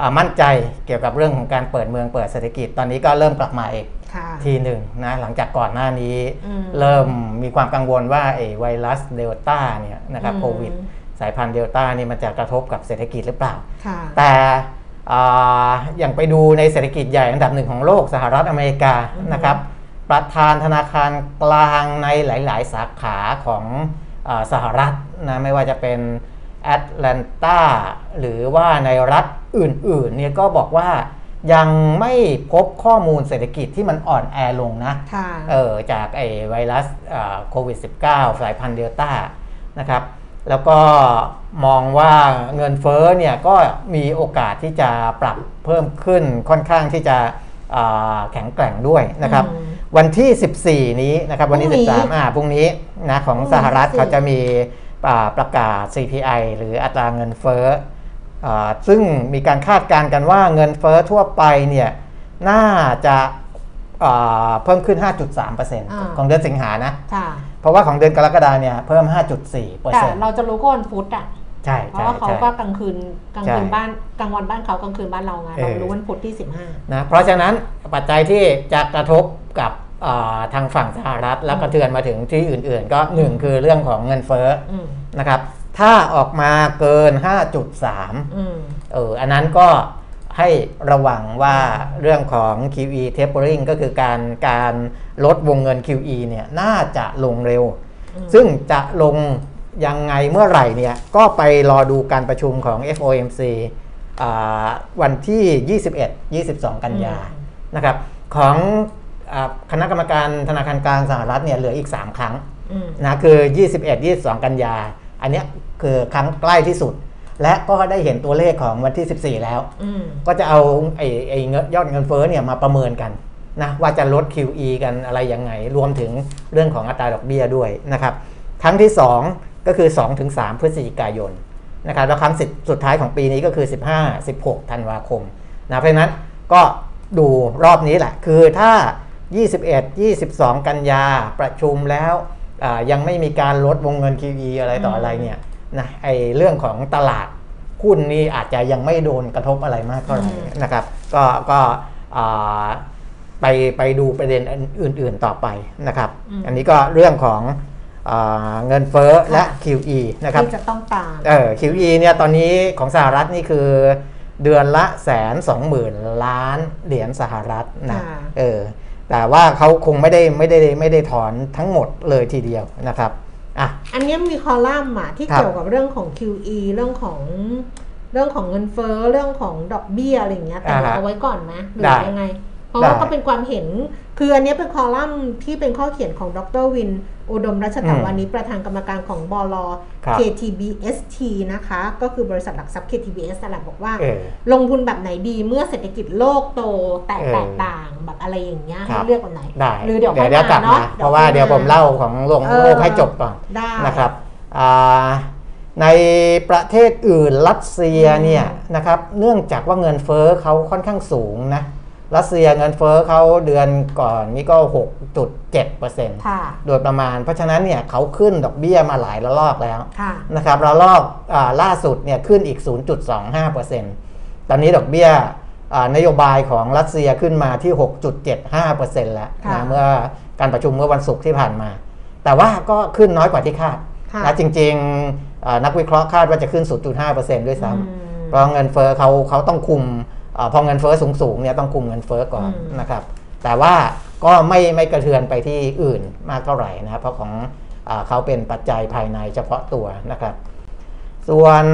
อ่ามั่นใจเกี่ยวกับเรื่องของการเปิดเมืองเปิดเศรษฐกิจตอนนี้ก็เริ่มกลับมาอีกค่ะทีหนึ่งนะหลังจากก่อนหน้านี้อืมเริ่มมีความกังวลว่าไอ้ไวรัสเดลต้าเนี่ยนะครับอืมโควิดสายพันธุ์เดลต้านี่มันจะกระทบกับเศรษฐกิจหรือเปล่าค่ะแต่อ่าอย่างไปดูในเศรษฐกิจใหญ่อันดับหนึ่งของโลกสหรัฐอเมริกาอือฮึนะครับ ประธานธนาคารกลางในหลาย ๆ สาขาของอาสหรัฐนะไม่ว่าจะเป็นแอตแลนตาหรือว่าในรัฐอื่น ๆ เนี่ยก็บอกว่ายังไม่พบข้อมูลเศรษฐกิจที่มันอ่อนแอลงนะค่ะเออจากไอไวรัสอ่าโควิด -19 สายพันธุ์เดลต้านะครับ แล้วก็มองว่าเงินเฟ้อเนี่ยก็มีโอกาสที่จะปรับเพิ่มขึ้นค่อนข้างที่จะอ่าแข็งแกร่งด้วยนะครับอืม วันที่ 14 นี้นะครับวันที่ พรุ่งนี้ 13อ่าพรุ่งนี้นะของพรุ่งนี้สหรัฐ14เขาจะมีอ่าประกาศ CPI หรืออัตราเงินเฟ้ออ่าซึ่งมีการคาดการณ์กันว่าเงินเฟ้อทั่วไปเนี่ยน่าจะอ่าเพิ่มขึ้น 5.3%ของเดือนสิงหานะ ค่ะ เพราะว่าของเดือนกรกฎาเนี่ยเพิ่ม 5.4เปอร์แต่เซ็นต์ เราจะรู้ก็วันพุธอะ ใช่เพราะใช่ว่าเขาใช่ก็กลางคืนกลางคืนใช่บ้านกลางวันบ้านเขากลางคืนบ้านเราไงเออเรารู้วันพุธที่นะเพราะฉะนั้นปัจจัยที่จะกระทบกับอ่าทางฝั่งสหรัฐแล้วกระเทือนมาถึงที่อื่นๆ ก็หนึ่งคือเรื่องของเงินเฟ้อ15อืมนะครับ ถ้าออกมาเกิน 5.3อืมเอออันนั้นก็ให้ระวังว่าเรื่องของ QE tapering ก็คือการการลดวงเงิน QE เนี่ยน่าจะลงเร็วอืมซึ่งจะลง ยังไงเมื่อไหร่เนี่ยก็ไปรอดูการประชุมของ FOMC อ่าวันที่ 21 22 กันยานะครับของอาคณะกรรมการธนาคารกลางสหรัฐเนี่ยเหลืออีก 3 ครั้งอืมนะคือ 21 22 กันยา อันเนี้ยคือครั้งใกล้ที่สุด และก็ได้เห็นตัวเลขของวันที่ 14 แล้วอืมก็จะเอาไอ้ไอ้เงินยอดเงินเฟ้อเนี่ยมาประเมินกันนะว่าจะลด QE กันอะไรยังไง รวมถึงเรื่องของอัตราดอกเบี้ยด้วยนะครับครั้งที่ 2 ก็คือ 2-3 พฤศจิกายนนะครับแล้วครั้งสุดสุดท้ายของปีนี้ก็คือ 15-16 ธันวาคมนะเพราะฉะนั้นก็ดูรอบนี้แหละ คือถ้า 21-22 กันยาประชุมแล้วอ่ายังไม่มีการลดวงเงิน QE อะไรต่ออะไรเนี่ยนะไอเรื่องของตลาดหุ้นนี่อาจจะยังไม่โดนกระทบอะไรมากเท่าไหร่อืมนะครับ ก็ก็อ่าไปไปดูประเด็นอื่น ๆต่อไปนะครับ อันนี้ก็เรื่องของอา เงินเฟ้อและ QE นะครับที่จะต้องตามเออ QE เนี่ยตอนนี้ของสหรัฐนี่คือเดือนละแสนสองหมื่นล้านเหรียญสหรัฐนะค่ะเออแต่ว่าเขาคงไม่ได้ไม่ได้ไม่ได้ถอนทั้งหมดเลยทีเดียวนะครับอะอันเนี้ยมีคอลัมน์อะที่ครับเกี่ยวกับเรื่องของ QE เรื่องของเรื่องของเงินเฟ้อเรื่องของดอกเบี้ยอะไรอย่างเงี้ยแต่อ่าฮะเอาไว้ก่อนไหมหรืได้อยังไง เพราะว่าได้ก็เป็นความเห็น คืออันเนี้ยเป็นคอลัมน์ที่เป็นข้อเขียนของดรวิน อุดมรัชตาวานิชประธานกรรมการของบลครับ KTBST นะคะ ก็คือบริษัทหลักทรัพย์ KTBS นั่นแหละบอกว่าเออลงทุนแบบไหนดีเมื่อเศรษฐกิจโลกโตแตกเออแตกต่างแบบอะไรอย่างเงี้ยครัให้บเลือกแบบไหนได้หรือเดี๋ยวเดี๋ยวค่เดี๋ยวกลับเนาะมาเพราะว่าเดี๋ยวผมเล่าของโลกเออโลกให้จบก่อนได้นะครับอ่าในประเทศอื่นรัสเซียเนี่ยนะครับเนื่องจากว่าเงินเฟ้อเขาค่อนข้างสูงนะ รัสเซียเงินเฟ้อเขาเดือนก่อนนี่ก็ 6.7%ค่ะโดยประมาณ เพราะฉะนั้นเนี่ยเขาขึ้นดอกเบี้ยมาหลายระลอกแล้วค่ะนะครับระลอกอาล่าสุดเนี่ยขึ้นอีก 0.25%ตอนนี้ดอกเบี้ยอ่านโยบายของรัสเซียขึ้นมาที่ 6.75%แล้วค่ะนะเมื่อการประชุมเมื่อวันศุกร์ที่ผ่านมา แต่ว่าก็ขึ้นน้อยกว่าที่คาดค่ะนะจริงๆอ่านักวิเคราะห์คาดว่าจะขึ้น 0.5%ด้วยซ้อืมำเพราะเงินเฟ้อเขาเขาต้องคุมอา พอเงินเฟ้อสูงๆเนี่ยต้องคุมเงินเฟ้อก่อนอืมนะครับ แต่ว่าก็ไม่ไม่กระเทือนไปที่อื่นมากเท่าไหร่นะครับ เพราะของอาเขาเป็นปัจจัยภายในเฉพาะตัวนะครับ ส่วน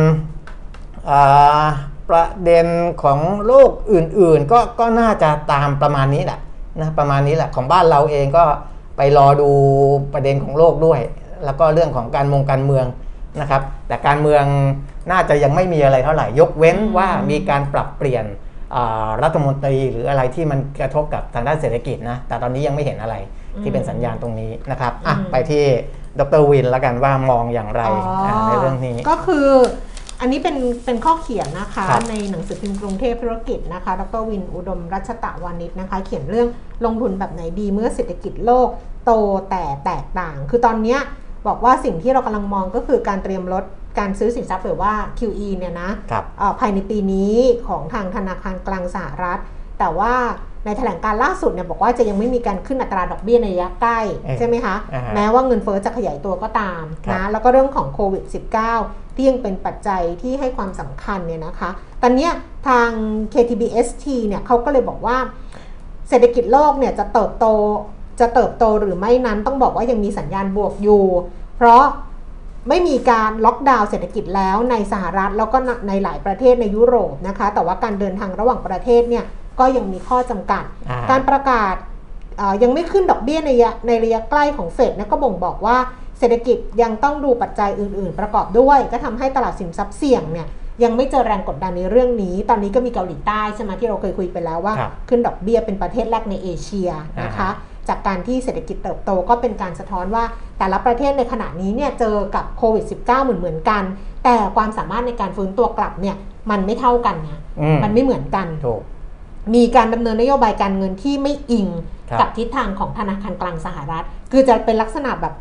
อ่าประเด็นของโลกอื่นๆ ก็ก็น่าจะตามประมาณนี้แหละนะประมาณนี้แหละของบ้านเราเองก็ไปรอดูประเด็นของโลกด้วย แล้วก็เรื่องของการมงการเมืองนะครับ แต่การเมืองน่าจะยังไม่มีอะไรเท่าไหร่ยกเว้นว่ามีการปรับเปลี่ยนอ่า รัฐมนตรีหรืออะไรที่มันกระทบกับทางด้านเศรษฐกิจนะ แต่ตอนนี้ยังไม่เห็นอะไรที่เป็นสัญญาณตรงนี้นะครับอะอืมไปที่ดรวินแล้วกันว่ามองอย่างไรอ๋ออาในเรื่องนี้ก็คืออันนี้เป็นเป็นข้อเขียนนะคะครับในหนังสือพิมพ์กรุงเทพธุรกิจนะคะ ดรวินอุดมรัชตะวานิชนะคะ เขียนเรื่องลงทุนแบบไหนดีเมื่อเศรษฐกิจโลกโตแต่แตกต่าง คือตอนเนี้ยบอกว่าสิ่งที่เรากำลังมองก็คือการเตรียมลด การซื้อสินทรัพย์หรือว่า QE เนี่ยนะครับเอ่อภายในปีนี้ของทางธนาคารกลางสหรัฐ แต่ว่าในแถลงการล่าสุดเนี่ยบอกว่าจะยังไม่มีการขึ้นอัตราดอกเบี้ยในระยะใกล้เอ๊ะใช่ไหมคะอ่าฮะแม้ว่าเงินเฟ้อจะขยายตัวก็ตามครับนะแล้วก็เรื่องของโควิด -19 ที่ยังเป็นปัจจัยที่ให้ความสำคัญเนี่ยนะคะ ตอนเนี้ยทาง KTBST เนี่ยเขาก็เลยบอกว่า เศรษฐกิจโลกเนี่ยจะเติบโตจะเติบโตหรือไม่นั้นต้องบอกว่ายังมีสัญญาณบวกอยู่ เพราะ ไม่มีการล็อกดาวน์เศรษฐกิจแล้วในสหรัฐแล้วก็ในหลายประเทศในยุโรปนะคะ แต่ว่าการเดินทางระหว่างประเทศเนี่ยก็ยังมีข้อจำกัดอ่าการประกาศเอ่อยังไม่ขึ้นดอกเบี้ยในระยะในระยะใกล้ของเฟดนะก็บ่งบอกว่าเศรษฐกิจยังต้องดูปัจจัยอื่น ๆ ประกอบด้วย ก็ทำให้ตลาดสินทรัพย์เสี่ยงเนี่ยยังไม่เจอแรงกดดันในเรื่องนี้ ตอนนี้ก็มีเกาหลีใต้ใช่ไหมที่เราเคยคุยไปแล้วว่าครับขึ้นดอกเบี้ยเป็นประเทศแรกในเอเชียนะคะอ่า จากการที่เศรษฐกิจเติบโตก็เป็นการสะท้อนว่าแต่ละประเทศในขณะนี้เนี่ยเจอกับโควิด -19 เหมือนเหมือนๆกัน แต่ความสามารถในการฟื้นตัวกลับเนี่ยมันไม่เท่ากันนะอืมมันไม่เหมือนกันถูกมีการดำเนินนโยบายการเงินที่ไม่อิงครับกับทิศทางของธนาคารกลางสหรัฐ คือจะเป็นลักษณะแบบ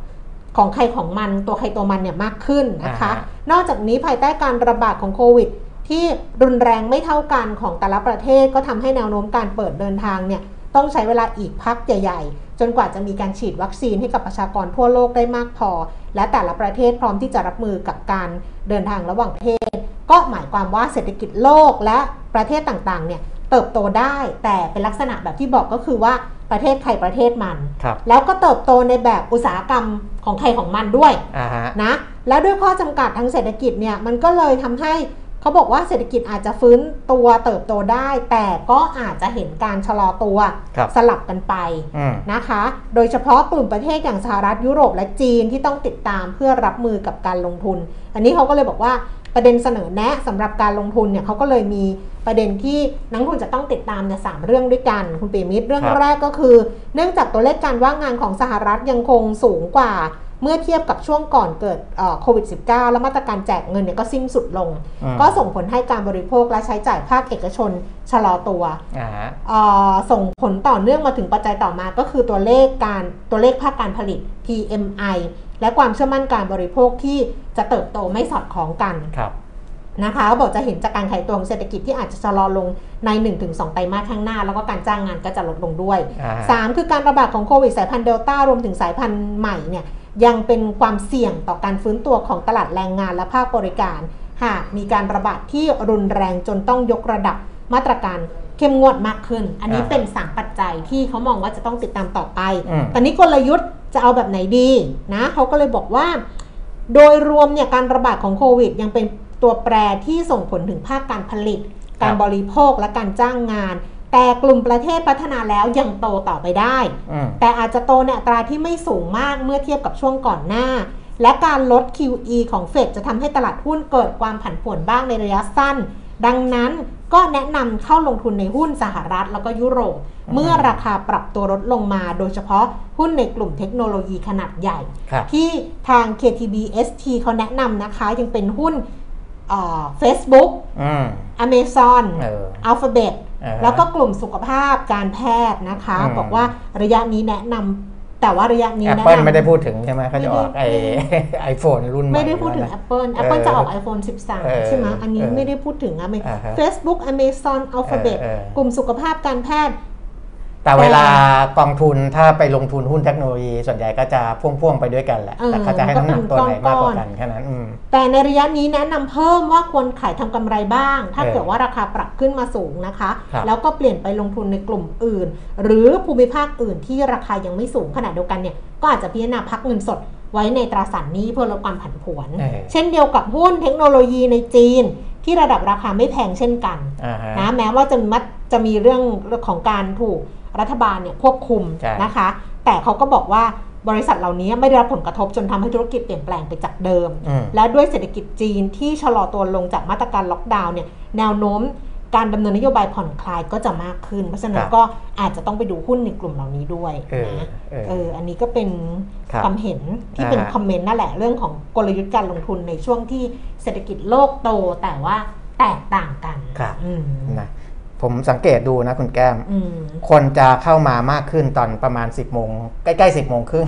ของใครของมันตัวใครตัวมันเนี่ยมากขึ้นนะคะอ่านอกจากนี้ภายใต้การระบาดของโควิดที่รุนแรงไม่เท่ากันของแต่ละประเทศก็ทำให้แนวโน้มการเปิดเดินทางเนี่ย ต้องใช้เวลาอีกพักใหญ่ ๆ จนกว่าจะมีการฉีดวัคซีนให้กับประชากรทั่วโลกได้มากพอ และแต่ละประเทศพร้อมที่จะรับมือกับการเดินทางระหว่างประเทศ ก็หมายความว่าเศรษฐกิจโลกและประเทศต่างๆ เนี่ยเติบโตได้แต่เป็นลักษณะแบบที่บอกก็คือว่าประเทศใครประเทศมันครับแล้วก็เติบโตในแบบอุตสาหกรรมของใครของมันด้วยอ่าฮะนะแล้วด้วยข้อจำกัดทางเศรษฐกิจเนี่ยมันก็เลยทำให้ เขาบอกว่าเศรษฐกิจอาจจะฟื้นตัวเติบโตได้ แต่ก็อาจจะเห็นการชะลอตัวครับสลับกันไปอืมนะคะ โดยเฉพาะกลุ่มประเทศอย่างสหรัฐยุโรปและจีนที่ต้องติดตามเพื่อรับมือกับการลงทุน อันนี้เขาก็เลยบอกว่าประเด็นเสนอแนะสำหรับการลงทุนเนี่ยเขาก็เลยมีประเด็นที่นักลงทุนจะต้องติดตามเนี่ยสามเรื่องด้วยกันคุณปีมิตรเรื่องครับแรกก็คือ เนื่องจากตัวเลขการว่างงานของสหรัฐยังคงสูงกว่า เมื่อเทียบกับช่วงก่อนเกิดเอ่อโควิด -19 แล้วมาตรการแจกเงินเนี่ยก็สิ้นสุดลงอืมก็ส่งผลให้การบริโภคและใช้จ่ายภาคเอกชนชะลอตัวอ่าฮะเอ่อส่งผลต่อเนื่องมาถึงปัจจัยต่อมาก็คือตัวเลขการตัวเลขภาคการผลิต PMI และความเชื่อมั่นการบริโภคที่จะเติบโตไม่สอดคล้องกันครับนะคะก็บอกจะเห็นจากการขยายตัวของเศรษฐกิจที่อาจจะชะลอลงใน 1-2 ไตรมาสข้างหน้า แล้วก็การจ้างงานก็จะลดลงด้วยอ่าฮะ3คือการระบาดของโควิดสายพันธุ์เดลต้ารวมถึงสายพันธุ์ใหม่เนี่ย ยังเป็นความเสี่ยงต่อการฟื้นตัวของตลาดแรงงานและภาคบริการ หากมีการระบาดที่รุนแรงจนต้องยกระดับมาตรการเข้มงวดมากขึ้น อันนี้อ่าเป็นสามปัจจัยที่เขามองว่าจะต้องติดตามต่อไปอืมแต่นี้กลยุทธ์จะเอาแบบไหนดีนะเขาก็เลยบอกว่า โดยรวมเนี่ยการระบาดของโควิด ยังเป็นตัวแปรที่ส่งผลถึงภาคการผลิต การบริโภคและการจ้างงาน แต่กลุ่มประเทศพัฒนาแล้วยังโตต่อไปได้อืมแต่อาจจะโตในอัตราที่ไม่สูงมากเมื่อเทียบกับช่วงก่อนหน้า และการลด QE ของเฟดจะทำให้ตลาดหุ้นเกิดความผันผวนบ้างในระยะสั้น ดังนั้นก็แนะนำเข้าลงทุนในหุ้นสหรัฐแล้วก็ยุโรป เมื่อราคาปรับตัวลดลงมาโดยเฉพาะหุ้นในกลุ่มเทคโนโลยีขนาดใหญ่ครับที่ทาง KTB ST เขาแนะนำนะคะยังเป็นหุ้นเอ่อ Facebook อืม Amazon เออ Alphabet อ่าฮะ แล้วก็กลุ่มสุขภาพการแพทย์นะคะอืมบอกว่าระยะนี้แนะนำแต่ว่าระยะนี้แอปแนะเปิลนำไม่ได้พูดถึงใช่ไหมเขาจะออกไม่ไอได้ไอโฟนรุ่นใหม่ไม่ได้พูดถึงแล้วนะ Apple เอ Apple อจะออก iPhone เออ13 ใช่ไหมอันนี้เออไม่ได้พูดถึงนะไม่อ่าฮะ Facebook Amazon Alphabet เออเออกลุ่มสุขภาพการแพทย์ แต่เวลากองทุนถ้าไปลงทุนหุ้นเทคโนโลยี ส่วนใหญ่ก็จะพ่วงๆไปด้วยกันแหละเออแต่เขาจะให้น้ำหนักตัวไหนก็เป็นมากกว่าก้อนๆกันแค่นั้นอืมแต่ในระยะนี้แนะนำเพิ่มว่าควรขายทำกำไรบ้าง ถ้าเออเกิดว่าราคาปรับขึ้นมาสูงนะคะครับแล้วก็เปลี่ยนไปลงทุนในกลุ่มอื่น หรือภูมิภาคอื่นที่ราคายังไม่สูงขนาดเดียวกันเนี่ยก็อาจจะพิจารณาพักเงินสดไว้ในตราสารหนี้เพื่อลดความผันผวนเออเช่นเดียวกับหุ้นเทคโนโลยีในจีนที่ระดับราคาไม่แพงเช่นกันอ่าฮะนะแม้ว่าจะมัดจะมีเรื่องของการถูก รัฐบาลเนี่ยควบคุมใช่นะคะ แต่เขาก็บอกว่าบริษัทเหล่านี้ไม่ได้รับผลกระทบจนทำให้ธุรกิจเปลี่ยนแปลงไปจากเดิมอืมและด้วยเศรษฐกิจจีนที่ชะลอตัวลงจากมาตรการล็อกดาวน์เนี่ยแนวโน้มการดำเนินนโยบายผ่อนคลายก็จะมากขึ้น เพราะฉะนั้คนรับก็อาจจะต้องไปดูหุ้นในกลุ่มเหล่านี้ด้วยเออนะเออเอออันนี้ก็เป็นครับความเห็นที่เป็นอ่าฮะคอมเมนต์นั่นแหละเรื่องของกลยุทธ์การลงทุนในช่วงที่เศรษฐกิจโลกโตแต่ว่าแตกต่างกันครับอืมนะ ผมสังเกตดูนะคุณแก้มอืมคนจะเข้ามามากขึ้นตอนประมาณ 10โมงใกล้ๆ10โมงครึ่ง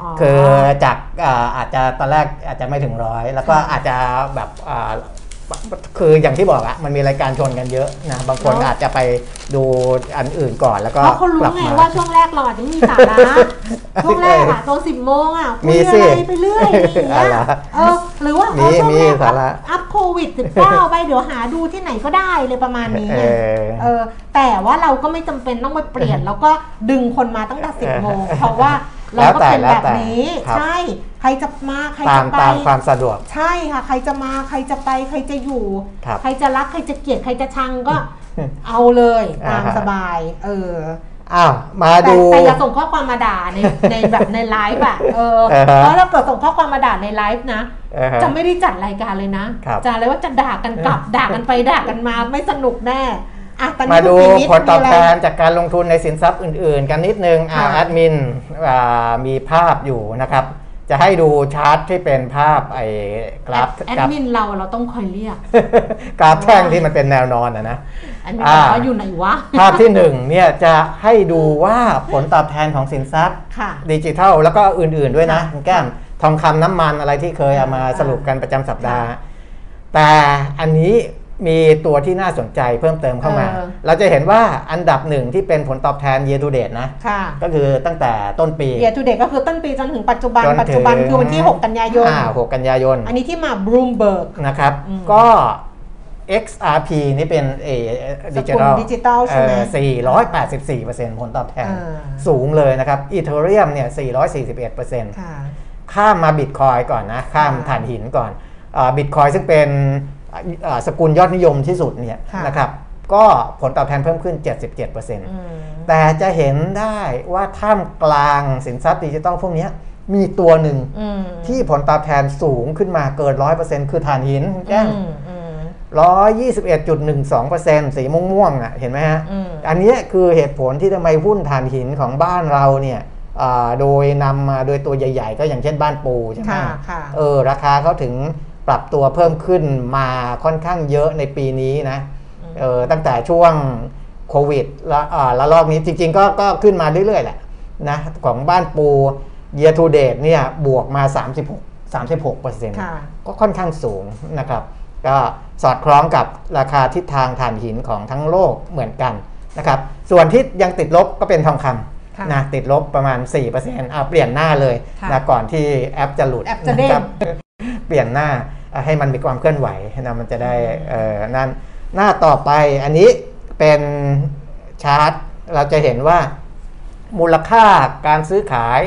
อ๋อคือจากอ่าอาจจะตอนแรกอาจจะไม่ถึงร้อย แล้วก็ค่ะอาจจะแบบอ่า คืออย่างที่บอกอะมันมีรายการชนกันเยอะนะบางคนแล้วอาจจะไปดูอันอื่นก่อนแล้วก็เพราะเขารู้กลับไงมาว่าช่วงแรกเราอาจจะไม่มีสาระช่วงแรกอะตอนสิบโมงอะคุมียสิอะไรไปเรื่อยอย่างอะเงี้ไรยเออหรือว่าเอมีอช่วงมีแรกสาระอัพโควิด19ไปเดี๋ยวหาดูที่ไหนก็ได้เลยประมาณนี้เอไงอเออแต่ว่าเราก็ไม่จำเป็นต้องไปเปลี่ยน แล้วก็ดึงคนมาตั้งแต่สิบโมงเพราะว่า เราก็เป็นแบบนี้แล้วแต่แล้วแต่ครับใช่ ใครจะมาใครตาจะมไปตามความสะดวก ใช่ค่ะ ใครจะมาใครจะไป ใครจะอยู่ครับใครจะรักใครจะเกลียดใครจะชังก็เอาเลยตามอ่าฮะสบาย เอออ้าวมาแต่ดูแต่อย่าส่งข้อความมาด่าในในแบบในไลฟ์อะเอออ่าฮะเพราะถ้าเกิดส่งข้อความมาด่าในไลฟ์นะอ่าฮะจะไม่ได้จัดรายการเลยนะครับจะเลยว่าจะด่ากันกลับด่ากันไปด่ากันมาไม่สนุกแน่ อะตอนนี้มาดูคุณปิยมิตรผลตอบมีะไรแทนจากการลงทุนในสินทรัพย์อื่น ๆ กันนิดนึงอ่าค่ะ แอดมินอ่ามีภาพอยู่นะครับ จะให้ดูชาร์ตที่เป็นภาพไอ้กราฟแอดกราฟมินเราเราต้องคอยเรียกกราฟแท่งที่มันเป็นแนวนอนอะนะ แอดมินอ่า บอกว่าอยู่ไหนวะ ภาพที่หนึ่งเนี่ยจะให้ดูว่าผลตอบแทนของสินทรัพย์ ค่ะ ดิจิทัลแล้วก็อื่นๆด้วยนะค่ะคุณแก้มทองคำน้ำมันอะไรที่เคยเอามาอ่าสรุปกันประจำสัปดาห์ค่ะแต่อันนี้ มีตัวที่น่าสนใจเพิ่มเติมเข้ามา เออ เราจะเห็นว่าอันดับหนึ่งที่เป็นผลตอบแทน year to date นะ ค่ะก็คือตั้งแต่ต้นปี เยีย to date ก็คือต้นปีจนถึงปัจจุบัน จนถึง ปัจจุบันคือวันที่ 6 กันยายน อ่า6กันยายน อันนี้ที่มาบรูมเบิร์ก นะครับ อืมก็ XRP นี่เป็นเอดิจิสกุทัลลดิจิทัลใช่ไหม484%ผลตอบแทน อ่า สูงเลยนะครับ Ethereum เนี่ย441%ค่ะ ข้ามมาบิตคอยก่อนนะ ข้ามค่ะถ่านหินก่อนบิตคอยซึ่งเป็นอ่า สกุลยอดนิยมที่สุดเนี่ยค่ะนะครับก็ผลตอบแทนเพิ่มขึ้น 77%อืมแต่จะเห็นได้ว่าท่ามกลางสินทรัพย์ดิจิทัลพวกเนี้ยมีตัวหนึ่งอืมที่ผลตอบแทนสูงขึ้นมาเกิน 100%คือถ่านหินแก้มอืมอืม121.12%สีม่วงๆอะเห็นไหมฮะอืมอันเนี้ยคือเหตุผลที่ทำไมหุ้นถ่านหินของบ้านเราเนี่ยอ่าโดยนำมาโดยตัวใหญ่ ๆ ก็อย่างเช่นบ้านปูใช่ไหมค่ะค่ะเออราคาเขาถึง ปรับตัวเพิ่มขึ้นมาค่อนข้างเยอะในปีนี้นะเออตั้งแต่ช่วงโควิดแล้วอ่าแล้วรอบนี้จริงๆก็ก็ขึ้นมาเรื่อยๆแหละนะของบ้านปู year to date เนี่ยบวกมา 36 36เปอร์เซ็นต์ค่ะก็ค่อนข้างสูงนะครับ ก็สอดคล้องกับราคาทิศทางถ่านหินของทั้งโลกเหมือนกันนะครับ ส่วนที่ยังติดลบก็เป็นทองคค่ะำนะติดลบประมาณ4%อะเปลี่ยนหน้าเลยค่ะนะก่อนที่แอปจะหลุดแอปจะเด้งนครับเปลี่ยนหน้าอะ ให้มันมีความเคลื่อนไหวนะมันจะได้เอ่อนั่นหน้าต่อไปอันนี้เป็นชาร์ตเราจะเห็นว่ามูลค่าการซื้อขาย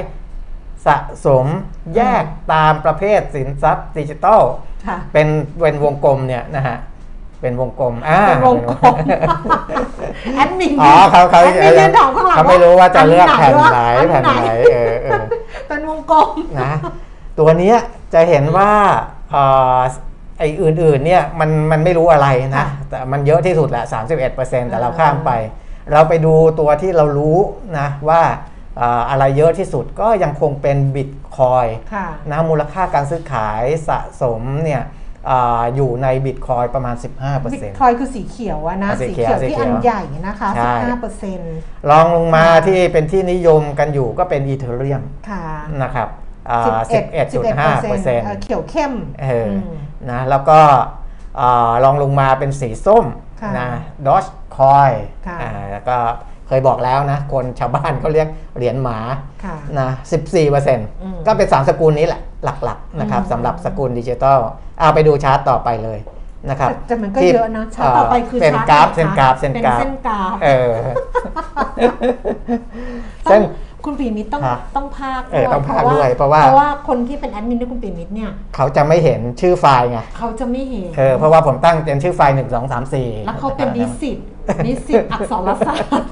สะสมแยกตามประเภทสินทรัพย์ดิจิทัลค่ะเป็นเป็นวงกลมเนี่ยนะฮะเป็นวงกลมอ่าเป็นวงกลมแอดมินอ๋อเขาเขาแอดมินยืนถามข้างหลังเขาไม่รู้ว่าจะเลือกอัแผ่นวะไหนอัแผ่นไหนเออเออเป็นวงกลมนะตัวเนี้ยจะเห็นว่าเอ่อ ไอ้อื่นๆเนี่ยมันมันไม่รู้อะไรนะค่ะแต่มันเยอะที่สุดแหละ 31%แต่เราข้ามไป เราไปดูตัวที่เรารู้นะว่าเอ่ออะไรเยอะที่สุดก็ยังคงเป็นบิตคอยค่ะนะมูลค่าการซื้อขายสะสมเนี่ยอาอยู่ในบิตคอยประมาณ 15%บิตคอยคือสีเขียวอะนะอะสีสีเขียวเขียวสีที่เขียวอันใหญ่นะคะใช่15เปอร์เซ็นต์ลองลงมาที่เป็นที่นิยมกันอยู่ก็เป็นอีเทเรียมค่ะนะครับอ่า11 11.5เปอร์เซ็นต์เขียวเข้มเอออมนะแล้วก็อ่าลองลงมาเป็นสีส้มค่ะนะดอชคอยค่ะแล้วก็เคยบอกแล้วนะ คนชาวบ้านเขาเรียกเหรียญหมาค่ะนะ14เปอร์เซ็นต์อืมก็เป็น 3 สกุลนี้แหละหลักๆนะครับอืมสำหรับสกุลดิจิทัลเอาไปดูชาร์ตต่อไปเลยนะครับแต่แต่มันก็ที่เยอะนะชาร์ตต่อไปคือเป็นชาร์ตกราฟไหนคะเส้นกราฟเส้นเป็นกราฟเส้นกราฟเออต้เส้องน คุณเปี่ยมมิตรต้องฮะต้องพากย์เออต้องพากย์ด้วยเพราะว่า เพราะว่าคนที่เป็นแอดมินด้วยคุณเปี่ยมมิตรเนี่ยเขาจะไม่เห็นชื่อไฟล์ไงเขาจะไม่เห็น เออเพราะว่าผมตั้งเป็นชื่อไฟล์หนึ่งสองสามสี่ แล้วเขาเป็นนิสิตนิสิตอักษรศาสตร์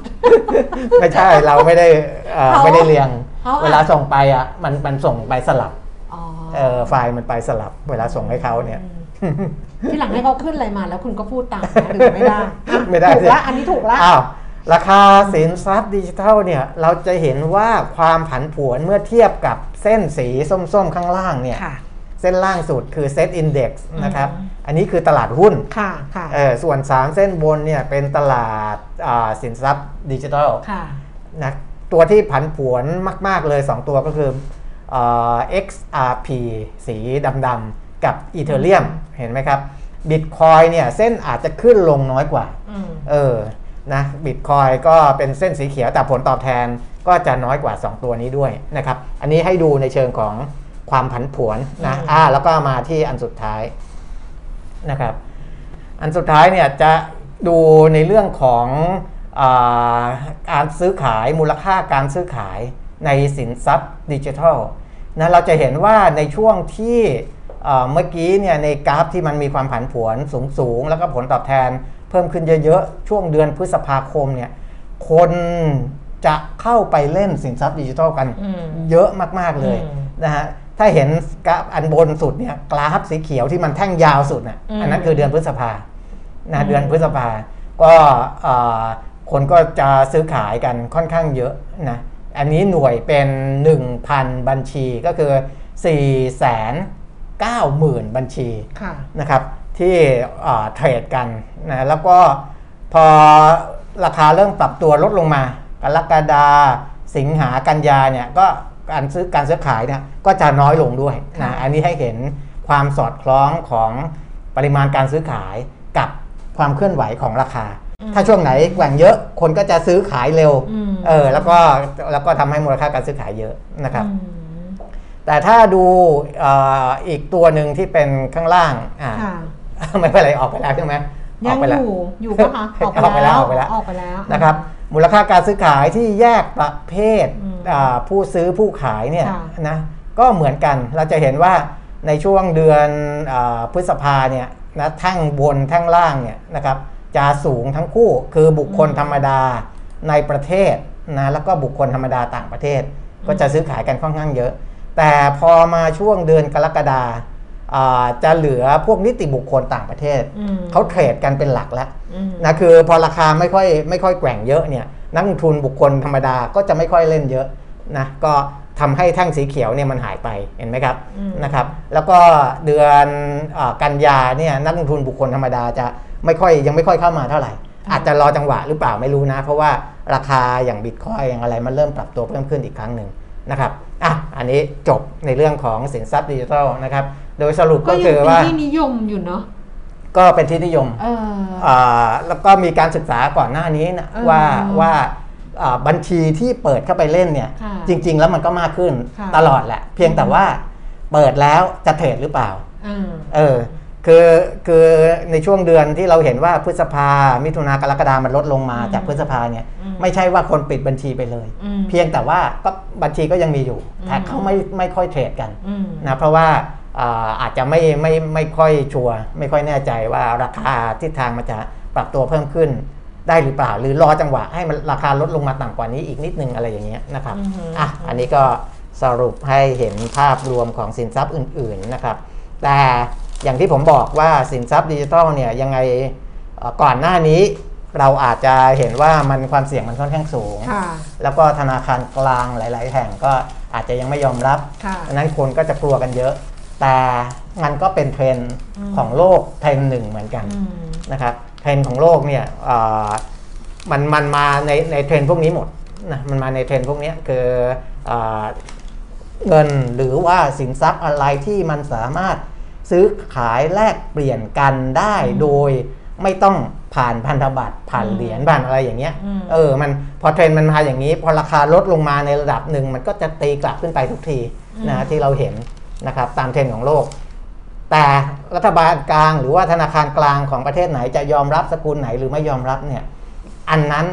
ไม่ใช่เราไม่ได้เอ่อเขาไม่ได้เรียง เขาอะเวลาส่งไปอะมันมันส่งไปสลับอ๋อเออไฟล์มันไปสลับ เวลาส่งให้เขาเนี่ยอืมที่หลังให้เขาขึ้นอะไรมาแล้วคุณก็พูดตามนะหรือไม่ได้อะไม่ได้ถูกสิละอันนี้ถูกละ อ้าว ราคาสินทรัพย์ดิจิทัลเนี่ยเราจะเห็นว่าความผันผวนเมื่อเทียบกับเส้นสีส้มๆ ข้างล่างเนี่ยค่ะเส้นล่างสุดคือเซตอินดี x นะครับอืมอันนี้คือตลาดหุ้นค่ะค่ะเออส่วน 3 เส้นบนเนี่ยเป็นตลาดอ่าสินทรัพย์ดิจิทัลค่ะนะตัวที่ผันผวนมาก ๆ เลย 2 ตัวก็คือเอ่อ XRP สีดำๆกับ Ethereum เห็นไหมครับ Bitcoin เนี่ยเส้นอาจจะขึ้นลงน้อยกว่าอืมเออ นะบิตคอยก็เป็นเส้นสีเขียวแต่ผลตอบแทนก็จะน้อยกว่า 2 ตัวนี้ด้วยนะครับ อันนี้ให้ดูในเชิงของความผันผวนนะอืมอ่าแล้วก็มาที่อันสุดท้ายนะครับ อันสุดท้ายเนี่ยจะดูในเรื่องของอาการซื้อขายมูลค่าการซื้อขายในสินทรัพย์ดิจิทัลนะเราจะเห็นว่าในช่วงที่เอ่อเมื่อกี้เนี่ยในกราฟที่มันมีความผันผวนสูงสูงๆแล้วก็ผลตอบแทน เพิ่มขึ้นเยอะๆ ช่วงเดือนพฤษภาคมเนี่ย คนจะเข้าไปเล่นสินทรัพย์ดิจิทัลกันอืมเยอะมากๆเลยอืมนะฮะถ้าเห็นกราฟอันบนสุดเนี่ยกราฟสีเขียวที่มันแท่งยาวสุดน่ะอืมอันนั้นคือเดือนพฤษภาอืนะมเดือนพฤษภาก็เอ่อคนก็จะซื้อขายกันค่อนข้างเยอะนะอันนี้หน่วยเป็น 1,000 บัญชีก็คือ 4 9 0 0 0 0 บัญชีค่ะนะครับ ที่เอ่อเทรดกันนะแล้วก็พอราคาเริ่มปรับตัวลดลงมากรกฎาสิงหากันยาเนี่ยก็การซื้อการซื้อขายเนี่ยก็จะน้อยลงด้วยค่ะนะอันนี้ให้เห็นความสอดคล้องของปริมาณการซื้อขายกับความเคลื่อนไหวของราคา ถ้าช่วงไหนแกว่งเยอะคนก็จะซื้อขายเร็วอืมเออแล้วก็แล้วก็ทำให้มูลค่าการซื้อขายเยอะนะครับอืมแต่ถ้าดูเอ่ออีกตัวหนึ่งที่เป็นข้างล่างอ่าค่ะ ไม่เป็นไรออกไปแล้วใช่ไหมอยัองกไปอแล้วยู่อยู่ปะคะออกไปแล้วออกไปแล้วออกไปแล้วนะครับมูลค่าการซื้อขายที่แยกประเภทอืมอ่าผู้ซื้อผู้ขายเนี่ยค่ะนะก็เหมือนกันเราจะเห็นว่าในช่วงเดือนอาพฤษภาเนี่ยนะแท่งบนแท่งล่างเนี่ยนะครับจะสูงทั้งคู่คือบุคคลธรรมดาในประเทศนะแล้วก็บุคคลธรรมดาต่างประเทศ ก็จะซื้อขายกันค่อนข้างเยอะ แต่พอมาช่วงเดือนกรกฎาอ่า จะเหลือพวกนิติบุคคลต่างประเทศอืมเขาเทรดกันเป็นหลักแล้วอืมนะคือพอราคาไม่ค่อยไม่ค่อยแกว่งเยอะเนี่ยนักลงทุนบุคคลธรรมดาก็จะไม่ค่อยเล่นเยอะนะก็ทำให้แท่งสีเขียวเนี่ยมันหายไปเห็นไหมครับอืมนะครับ แล้วก็เดือนอากันยาเนี่ยนักลงทุนบุคคลธรรมดาจะไม่ค่อยยังไม่ค่อยเข้ามาเท่าไหร่ อาจจะรอจังหวะหรือเปล่าไม่รู้นะ เพราะว่าราคาอย่างบิตคอยอย่างอะไรมันเริ่มปรับตัวเพิ่มขึ้นอีกครั้งหนึ่งนะครับอะอันนี้จบในเรื่องของสินทรัพย์ดิจิทัลนะครับ โดยสรุปก็ก็ยัคืงอเป็นว่าที่นิยมอยู่เนาะก็เป็นที่นิยมเอออ่าแล้วก็มีการศึกษาก่อนหน้านี้นะเออว่าว่าอ่าบัญชีที่เปิดเข้าไปเล่นเนี่ยค่ะจริง ๆ แล้วมันก็มากขึ้นค่ะตลอดแหละ เพียงแต่ว่าเปิดแล้วจะเทรดหรือเปล่าอืมเออคือคือในช่วงเดือนที่เราเห็นว่าพฤษภา มิถุนากรกฎามันลดลงมาอืมจากพฤษภาเนี่ยอืมไม่ใช่ว่าคนปิดบัญชีไปเลยอืมเพียงแต่ว่าก็บัญชีก็ยังมีอยู่อืมแต่เขาไม่ไม่ค่อยเทรดกันอืมนะเพราะว่า อ่าอาจจะไม่ไม่ไม่ค่อยชัวร์ไม่ค่อยแน่ใจว่าราคาทิศทางมันจะปรับตัวเพิ่มขึ้นได้หรือเปล่า หรือรอจังหวะให้มันราคาลดลงมาต่ำกว่านี้อีกนิดนึงอะไรอย่างเงี้ยนะครับอือฮึอะอันนี้ก็สรุปให้เห็นภาพรวมของสินทรัพย์อื่น ๆนะครับ แต่อย่างที่ผมบอกว่าสินทรัพย์ดิจิทัลเนี่ยยังไงเอ่อก่อนหน้านี้เราอาจจะเห็นว่ามันความเสี่ยงมันค่อนข้างสูงค่ะแล้วก็ธนาคารกลางหลาย ๆ แห่งก็อาจจะยังไม่ยอมรับค่ะดังนั้นคนก็จะกลัวกันเยอะ แต่มันก็เป็นเทรนด์อืมของโลกเทรนด์หนึ่งเหมือนกันอืมนะครับเทรนด์ของโลกเนี่ยเอ่อมันมันมาในในเทรนด์พวกนี้หมดนะมันมาในเทรนด์พวกนี้คือเออเงินหรือว่าสินทรัพย์อะไรที่มันสามารถซื้อขายแลกเปลี่ยนกันได้อืมโดยไม่ต้องผ่านพันธบัตรผ่านอืมเหรียญผ่านอะไรอย่างเงี้ยอืมเออมันพอเทรนด์มันมาอย่างนี้ พอราคาลดลงมาในระดับหนึ่งมันก็จะตีกลับขึ้นไปทุกทีนะที่เราเห็น นะครับตามเทรนด์ของโลก แต่รัฐบาลกลางหรือว่าธนาคารกลางของประเทศไหนจะยอมรับสกุลไหนหรือไม่ยอมรับเนี่ยอันนั้น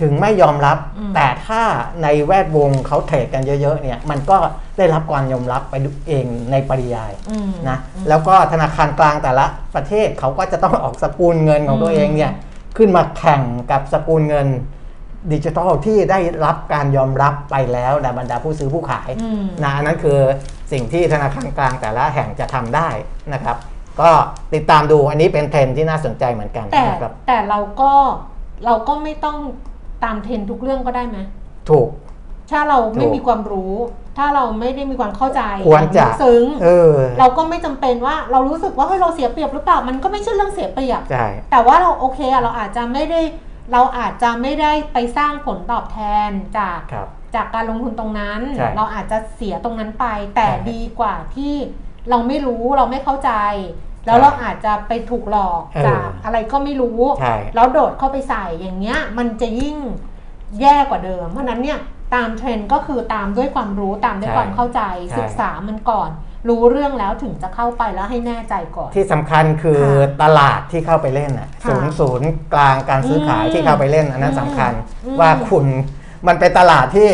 ถึงไม่ยอมรับอืมแต่ถ้าในแวดวงเขาเทรดกันเยอะๆเนี่ยมันก็ได้รับการยอมรับไปเองในปริยายอืมนะแล้วก็ธนาคารกลางแต่ละประเทศเขาก็จะต้องออกสกุลเงินของตัวเองเนี่ยขึ้นมาแข่งกับสกุลเงิน ดิจิทัลที่ได้รับการยอมรับไปแล้วในบรรดาผู้ซื้อผู้ขายอืมนะอันนั้นคือสิ่งที่ธนาคารกลางแต่ละแห่งจะทำได้นะครับ ก็ติดตามดูอันนี้เป็นเทรนด์ที่น่าสนใจเหมือนกันแต่นะครับแต่เราก็เราก็ไม่ต้องตามเทรนด์ทุกเรื่องก็ได้ไหมถูก ถ้าเราไม่ถูกมีความรู้ ถ้าเราไม่ได้มีความเข้าใจควรจะลึกซึ้งเออเราก็ไม่จำเป็นว่าเรารู้สึกว่าเฮ้ยเราเสียเปรียบหรือเปล่ามันก็ไม่ใช่เรื่องเสียเปรียบใช่แต่ว่าเราโอเคอะเราอาจจะไม่ได้ เราอาจจะไม่ได้ไปสร้างผลตอบแทนจากครับจากการลงทุนตรงนั้นใช่เราอาจจะเสียตรงนั้นไป แต่ใช่ดีกว่าที่เราไม่รู้เราไม่เข้าใจ แล้วใช่เราอาจจะไปถูกหลอกเออจากอะไรก็ไม่รู้ใช่แล้วโดดเข้าไปใส่อย่างเงี้ย มันจะยิ่งแย่กว่าเดิม เพราะฉะนั้นเนี่ยตามเทรนด์ก็คือตามด้วยความรู้ตามด้วยใช่ความเข้าใจใช่ศึกษามันก่อน รู้เรื่องแล้วถึงจะเข้าไปแล้วให้แน่ใจก่อน ที่สำคัญคือค่ะตลาดที่เข้าไปเล่นน่ะค่ะศูนย์ศูนย์กลางการซื้อขายอืมที่เข้าไปเล่นอันนั้นสำคัญอืมว่าคุณมันเป็นตลาดที่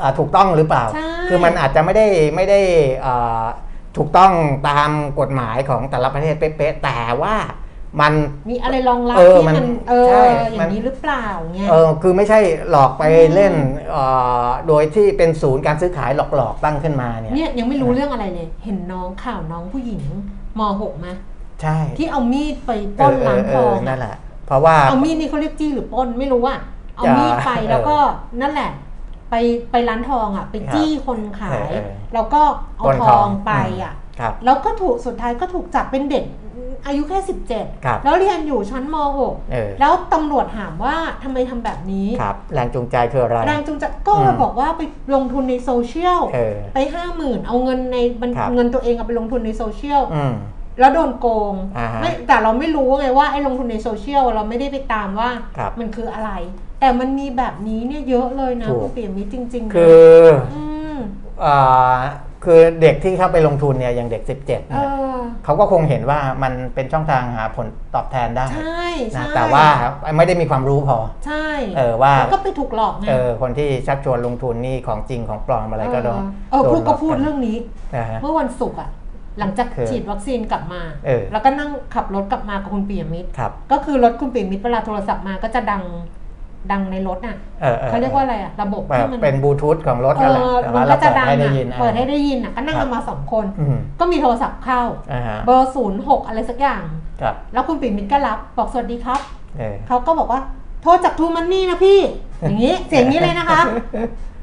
อ่าถูกต้องหรือเปล่า ใช่ คือมันอาจจะไม่ได้ไม่ได้อ่าถูกต้องตามกฎหมายของแต่ละประเทศเป๊ะๆแต่ว่า มันมีอะไรรองรับเออที่มันมันเออใช่อมัย่านงนี้หรือเปล่าเงี้ยเออคือไม่ใช่หลอกไปอืมเล่นเอ่อโดยที่เป็นศูนย์การซื้อขายหลอกๆตั้งขึ้นมาเนี่ยเนี่ยยังไม่รู้เรื่องอะไรเลย เห็นน้องข่าวน้องผู้หญิงม .6 ไหมใช่ที่เอามีดไปปล้นร้านทองเนั่อะนแหละเพราะว่าเอามีดนี่เขาเรียกจี้หรือปล้นไม่รู้อะเอาจะมีดไปเออแล้วก็นั่นแหละ ไปไปร้านทองอะไปจี้คนขายเออเออแล้วก็เอาปล้นททอองงไปอะ ครับแล้วก็ถูกสุดท้ายก็ถูกจับเป็นเด็กอายุแค่ครับ17 แล้วเรียนอยู่ชั้นมเออ .6 แล้วตำรวจถามว่าทำไมทำแบบนี้ครับแรงจูงใจคืออะไร แรงจูงใจก็อืมบอกว่าไปลงทุนในโซเชียลเออไปห้าหมื่นเอาเงินในบัญครับเงินตัวเองเอาไปลงทุนในโซเชียลอืมแล้วโดนโกงอ่าฮะไม่แต่เราไม่รู้ไงว่าไอ้ลงทุนในโซเชียลเราไม่ได้ไปตามว่าครับมันคืออะไร แต่มันมีแบบนี้เนี่ยเยอะเลยนะถูกคุณเปี่ยมมิตรจริงๆนะคือมอ่า คือเด็กที่เข้าไปลงทุนเนี่ยอย่างเด็ก 17เอเนี่ยอเขาก็คงเห็นว่ามันเป็นช่องทางหาผลตอบแทนได้ใช่ใช่นะแต่ว่าไม่ได้มีความรู้พอ ใช่เออว่าแล้วก็ไปถูกหลอกไงเออคนที่ชักชวนลงทุนนี่ของจริงของปลอมอะไรก็โดนเออโนพูดก็หลพูดนเรื่องนี้นะฮะเมื่อวันศุกร์อะหลังจากคือฉีดวัคซีนกลับมาเออแล้วก็นั่งขับรถกลับมากับคุณเปี่ยมมิตรครับก็คือรถคุณเปี่ยมมิตรเวลาโทรศัพท์มาก็จะดัง ดังในรถน่ะเออออเขาเรียกว่าอะไรอะระบบแบบที่มันเป็นบลูทูธของรถเอนั่นแหละอแต่มัว่านเราก็จะเปิดดังให้ได้อะยินเปิดให้ได้ยินอะก็นั่งครักับนมาสองคนอืมก็มีโทรศัพท์เข้าอ่าฮะเบอร์ศูนย์หกอะไรสักอย่างครับแล้วคุณปิ่มมิตรก็รับบอกสวัสดีครับเออเขาก็บอกว่าโทรจากทูมันนี่นะพี่ อย่างนี้เสียงนี้เลยนะคะ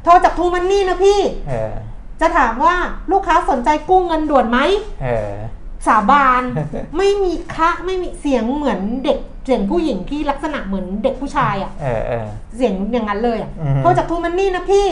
โทรจากทูมันนี่นะพี่เออจะถามว่าลูกค้าสนใจกู้เงินด่วนไหมเออ สาบานไม่มีคะไม่มีเสียงเหมือนเด็กเสียงผู้หญิงที่ลักษณะเหมือนเด็กผู้ชายอะเออเออเสียงอย่างนั้นเลยอะอือฮึโทรจากทูมันนี่นะพี่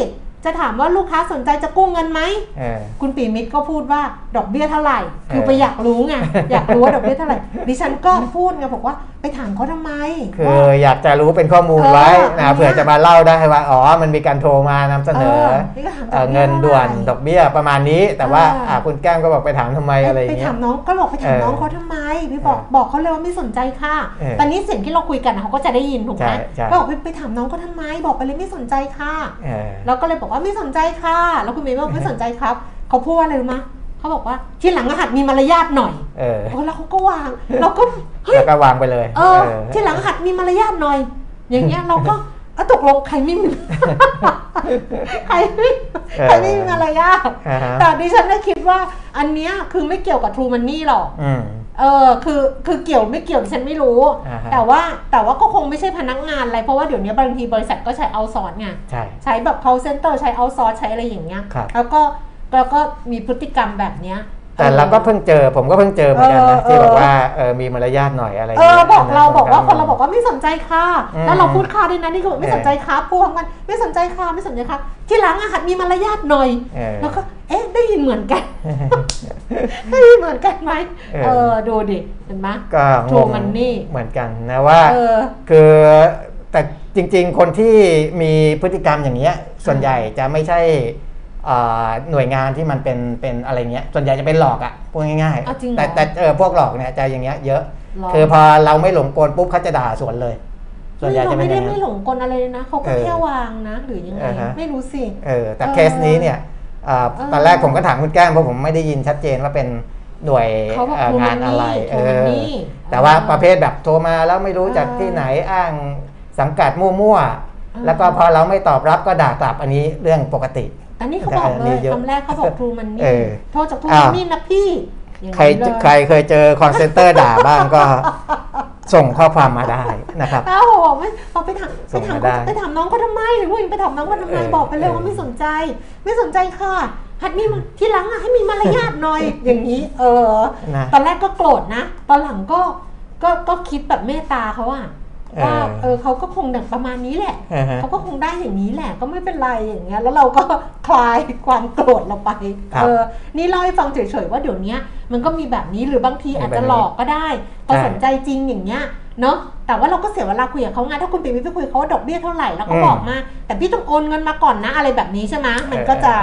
จะถามว่าลูกค้าสนใจจะกู้เงินไหมเออคุณปีมิตรก็พูดว่าดอกเบี้ยเท่าไหร่ คือเออไปอยากรู้ไง อยากรู้ว่าดอกเบี้ยเท่าไหร่ ดิฉันก็พูดไงบอกว่าไปถามเขาทำไม คือว่าอยากจะรู้เป็นข้อมูลไว้เอออันเนี้นะยเผื่อจะมาเล่าได้ว่า อ๋อ มันมีการโทรมานำเสนอเออนี่ก็ถามเอ่อดอกเบี้ยเงินด่วนเท่าไหร่ดอกเบี้ยประมาณนี้ แต่ว่าเอออ่อ่าคุณแก้มก็บอกไปถามทำไมอะไรอย่างไปเงี้ยถามน้องก็บอกไปถามเออน้องเขาทำไม พี่บอกเออบอกเขาเลยว่าไม่สนใจค่ะเออตอนนี้เสียงที่เราคุยกันนะเขาก็จะได้ยินถูกไหมใช่ใช่ก็บอกไปไปถามน้องเขาทำไม บอกไปเลยไม่สนใจค่ะเออเราก็เลยบอกว่าไม่สนใจค่ะ แล้วคุณเมย์บอกไม่สนใจครับ เขาพูดว่าอะไรรู้มะเขาบอกว่าทีหลังหัดมีมารยาทหน่อยเออโอ้แล้วเขาก็วางเราก็เฮ้ยแล้วก็วางไปเลย เออ ทีหลังหัดมีมารยาทหน่อย อย่างเงี้ยเราก็เอาตกลงใครไม่มีใครไม่ใครไม่มีมารยาทอ่าฮะแต่ดิฉันได้คิดว่า อันเนี้ยคือไม่เกี่ยวกับ True Money หรอกอืม เออคือคือเกี่ยวไม่เกี่ยวดิฉันไม่รู้อ่าฮะแต่ว่าแต่ว่าก็คงไม่ใช่พนักงานอะไร เพราะว่าเดี๋ยวนี้บางทีบริษัทก็ใช้เอาซอร์ไงใช่ใช้แบบ call center ใช้เอาซอร์ใช้อะไรอย่างเงี้ยครับแล้วก็แล้วก็มีพฤติกรรมแบบเนี้ย แต่เราก็เพิ่งเจอผมก็เพิ่งเจอเหมือนกันนะเออที่บอกเออว่าเออมีมารยาทหน่อยอะไรเอองี้ยบอกเรานนั้นบอกว่าผมคนเราบอกว่าไม่สนใจค่ะอืมแล้วเราพูดค่ะด้วยนะนี่ก็บอกไม่สนใจครับพูดพร้อมกันไม่สนใจค่ะไม่สนใจค่ะที่หลังอาหัดมีมารยาทหน่อยเออแล้วก็เอ๊ะได้ยินเหมือนกันได้ยินเหมือนกันไหมเออเออดูดิเห็นไหมก็ง True ง Money เหมือนกันนะว่าเออคือแต่จริง ๆ คนที่มีพฤติกรรมอย่างเงี้ยส่วนใหญ่จะไม่ใช่อ่า หน่วยงานที่มันเป็นเป็นอะไรเงี้ยส่วนใหญ่จะเป็นหลอกอะ่ะพูดง่ายอ้าวจริงเหรอแต่แต่เออพวกหลอกเนี่ยจะอย่างเงี้ยเยอะหรอคือพอเราไม่หลงกลปุ๊บเขาจะด่าสวนเลย ส่วนใหญ่เราจะเป็ไม่นอได้ย่างนั้ไม่นหลงกลอะไรเลยนะเขาก็เออแค่วางนะหรือยังไงอ่าฮะไม่รู้สิเออแต่เออเคสนี้เนี่ยอ่าเออตอนแรกผมก็ถามคุณแก้มเพราะผมไม่ได้ยินชัดเจนว่าเป็นหน่วยเขาบอกเอ่อ True งานอะไร Money เอ True อ Money แต่ว่าเออประเภทแบบโทรมาแล้วไม่รู้จากเออที่ไหนอ้างสังกัดมั่วอๆแล้วก็พอเราไม่ตอบรับก็ด่ากลับอันนี้เรื่องปกติ แต่นี่เขาบอกแต่อันเลนี้ยเยอะคำแรกเขาบอก True Money เออโทรจาก True อ้าว Money นะพี่อย่างใครนั้นเลยใครเคยเจอคอลเซ็นเตอร์ด่าบ้างก็ส่งข้อความมาได้นะครับอ้าวบอกไม่บอกไปถามไปส่งถามมาได้ไปถามน้องเขาทำไมหรือว่าไปถามน้องเขาทำไมเออบอกไปเลยเออว่าไม่สนใจ ไม่สนใจค่ะหัดมีมาที่หลังอะให้มีมารยาทหน่อยอย่างนี้ เออนะตอนแรกก็โกรธนะ ตอนหลังก็ก็ก็คิดแบบเมตตาเขาอะ ว่าเออเขาก็คงดังประมาณนี้แหละอ่าฮะเขาก็คงได้อย่างนี้แหละ ก็ไม่เป็นไรอย่างเงี้ยแล้วเราก็คลายความโกรธเราไปครับเออนี่เล่าให้ฟังเฉยๆว่าเดี๋ยวเนี้ยมันก็มีแบบนี้หรือบางทีมีอาจแบบจะนี้หลอกก็ได้พอใช่สนใจจริงอย่างเงี้ยเนาะแต่ว่าเราก็เสียเวลาคุยกับเขาไงถ้าคุณปิ่มไปคุยกับเขาว่าดอกเบี้ยเท่าไหร่แล้วก็อืมบอกมา แต่พี่ต้องโอนเงินมาก่อนนะอะไรแบบนี้ใช่ไหมมันก็จะ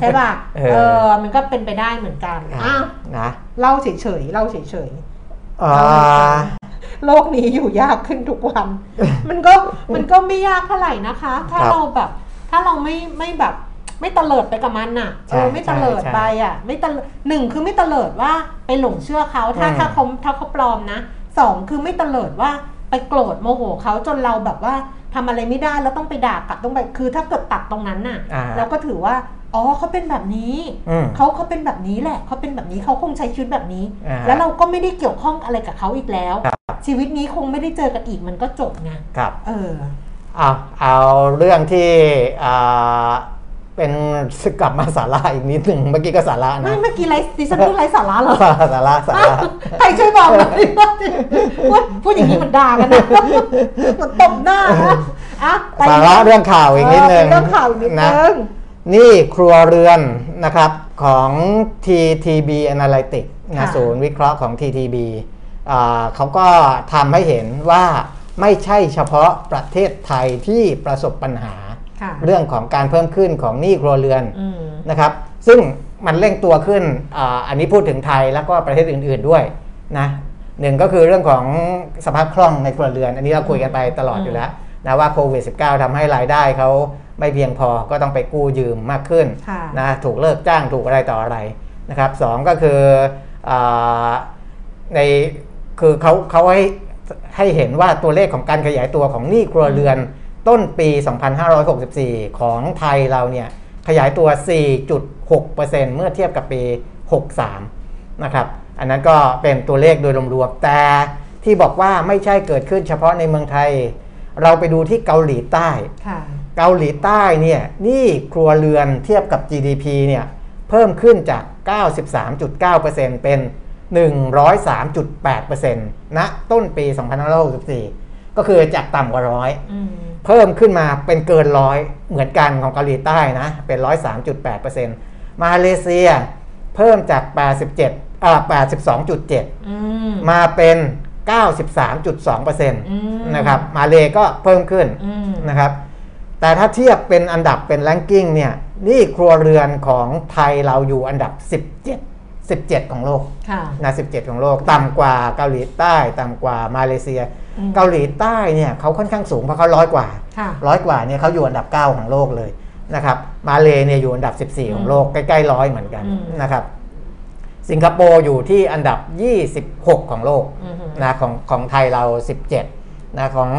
ใช่ป่ะเออเออมันก็เป็นไปได้เหมือนกันอ้าวนะเล่าเฉยๆเล่าเฉยๆอ่า โลกนี้อยู่ยากขึ้นทุกวัน มันก็มันก็ไม่ยากเท่าไหร่นะคะ ถ้าครับเราแบบถ้าเราไม่ไม่แบบไม่เตลิดไปกับมันน่ะใช่เออไม่เตลิดใช่ไปอะ ไม่เตลิดหนึ่งคือไม่เตลิดว่าไปหลงเชื่อเขาถ้าอืมถ้าเขาถ้าเขาปลอมนะสองคือไม่เตลิดว่าไปโกรธโมโหเขาจนเราแบบว่าทำอะไรไม่ได้แล้วต้องไปด่ากลับต้องไปคือถ้าเกิดตัดตรงนั้นน่ะอ่าเราก็ถือว่า อ๋อเขาเป็นแบบนี้อืมเขาเขาเป็นแบบนี้แหละเขาเป็นแบบนี้เขาคงใช้ชีวิตแบบนี้อ่าแล้วเราก็ไม่ได้เกี่ยวข้องอะไรกับเขาอีกแล้วครับชีวิตนี้คงไม่ได้เจอกันอีกมันก็จบไงครับ เออเอาเอาเรื่องที่อ่าเป็นกลับมาสาระอีกนิดหนึ่งเมื่อกี้ก็สาระไม่นะเมื่อกี้ไรดิฉันพูดไรสาระเหรอสาระสาระใครช่วยบอกหน่อยพูดพูดอย่างนี้มันด่ากันนะมันตบหน้านะอะไปสาระเรื่องข่าวอีกนิดนึงเออเรื่องข่าวอีกนิดนะนึง นี่ครัวเรือนนะครับของ TTB Analytics นะศูนย์วิเคราะห์ของ TTB อ่าเขาก็ทำให้เห็นว่าไม่ใช่เฉพาะประเทศไทยที่ประสบปัญหา ค่ะเรื่องของการเพิ่มขึ้นของหนี้ครัวเรือนอืม นะครับ ซึ่งมันเร่งตัวขึ้นอาอันนี้พูดถึงไทยแล้วก็ประเทศอื่นๆด้วยนะหนึ่งก็คือเรื่องของสภาพคล่องในครัวเรือน อันนี้เราคุยกันไปตลอดอยู่แล้วนะว่าโควิด -19 ทำให้รายได้เขา ไม่เพียงพอก็ต้องไปกู้ยืมมากขึ้นค่ะนะถูกเลิกจ้างถูกอะไรต่ออะไรนะครับสองก็คืออาในคือเขาเขาให้ให้เห็นว่าตัวเลขของการขยายตัวของหนี้ครัวเรือนต้นปี 2564 ของไทยเราเนี่ยขยายตัว 4.6%เมื่อเทียบกับปี 63 นะครับ อันนั้นก็เป็นตัวเลขโดยรวมๆ แต่ที่บอกว่าไม่ใช่เกิดขึ้นเฉพาะในเมืองไทย เราไปดูที่เกาหลีใต้ค่ะ เกาหลีใต้เนี่ยหนี้ครัวเรือนเทียบกับ GDP เนี่ยเพิ่มขึ้นจาก 93.9%เป็น 103.8%ณต้นปี 2564 ก็คือจากต่ำกว่าร้อยอืมเพิ่มขึ้นมาเป็นเกินร้อยเหมือนกันของเกาหลีใต้นะเป็น 103.8%มาเลเซียเพิ่มจาก 87อ่า82.7อืมมาเป็น 93.2%มนะครับมาเลก็เพิ่มขึ้นอืมนะครับ แต่ถ้าเทียบเป็นอันดับเป็นแรงกิ้งเนี่ยหนี่ครัวเรือนของไทยเราอยู่อันดับ 17 17 ของโลกค่ะนะ17 ของโลก ต่ำกว่าเกาหลีใต้ ต่ำกว่ามาเลเซียอืมเกาหลีใต้เนี่ยเขาค่อนข้างสูงเพราะเขาร้อยกว่าค่ะร้อยกว่าเนี่ยเขาอยู่อันดับ 9 ของโลกเลยนะครับมาเลเนี่ยอยู่อันดับ 14 ของโลกใกล้ๆร้อยเหมือนกันอืมนะครับสิงคโปร์อยู่ที่อันดับ 26 ของโลกอือฮึนะของของไทยเรา 17นะของ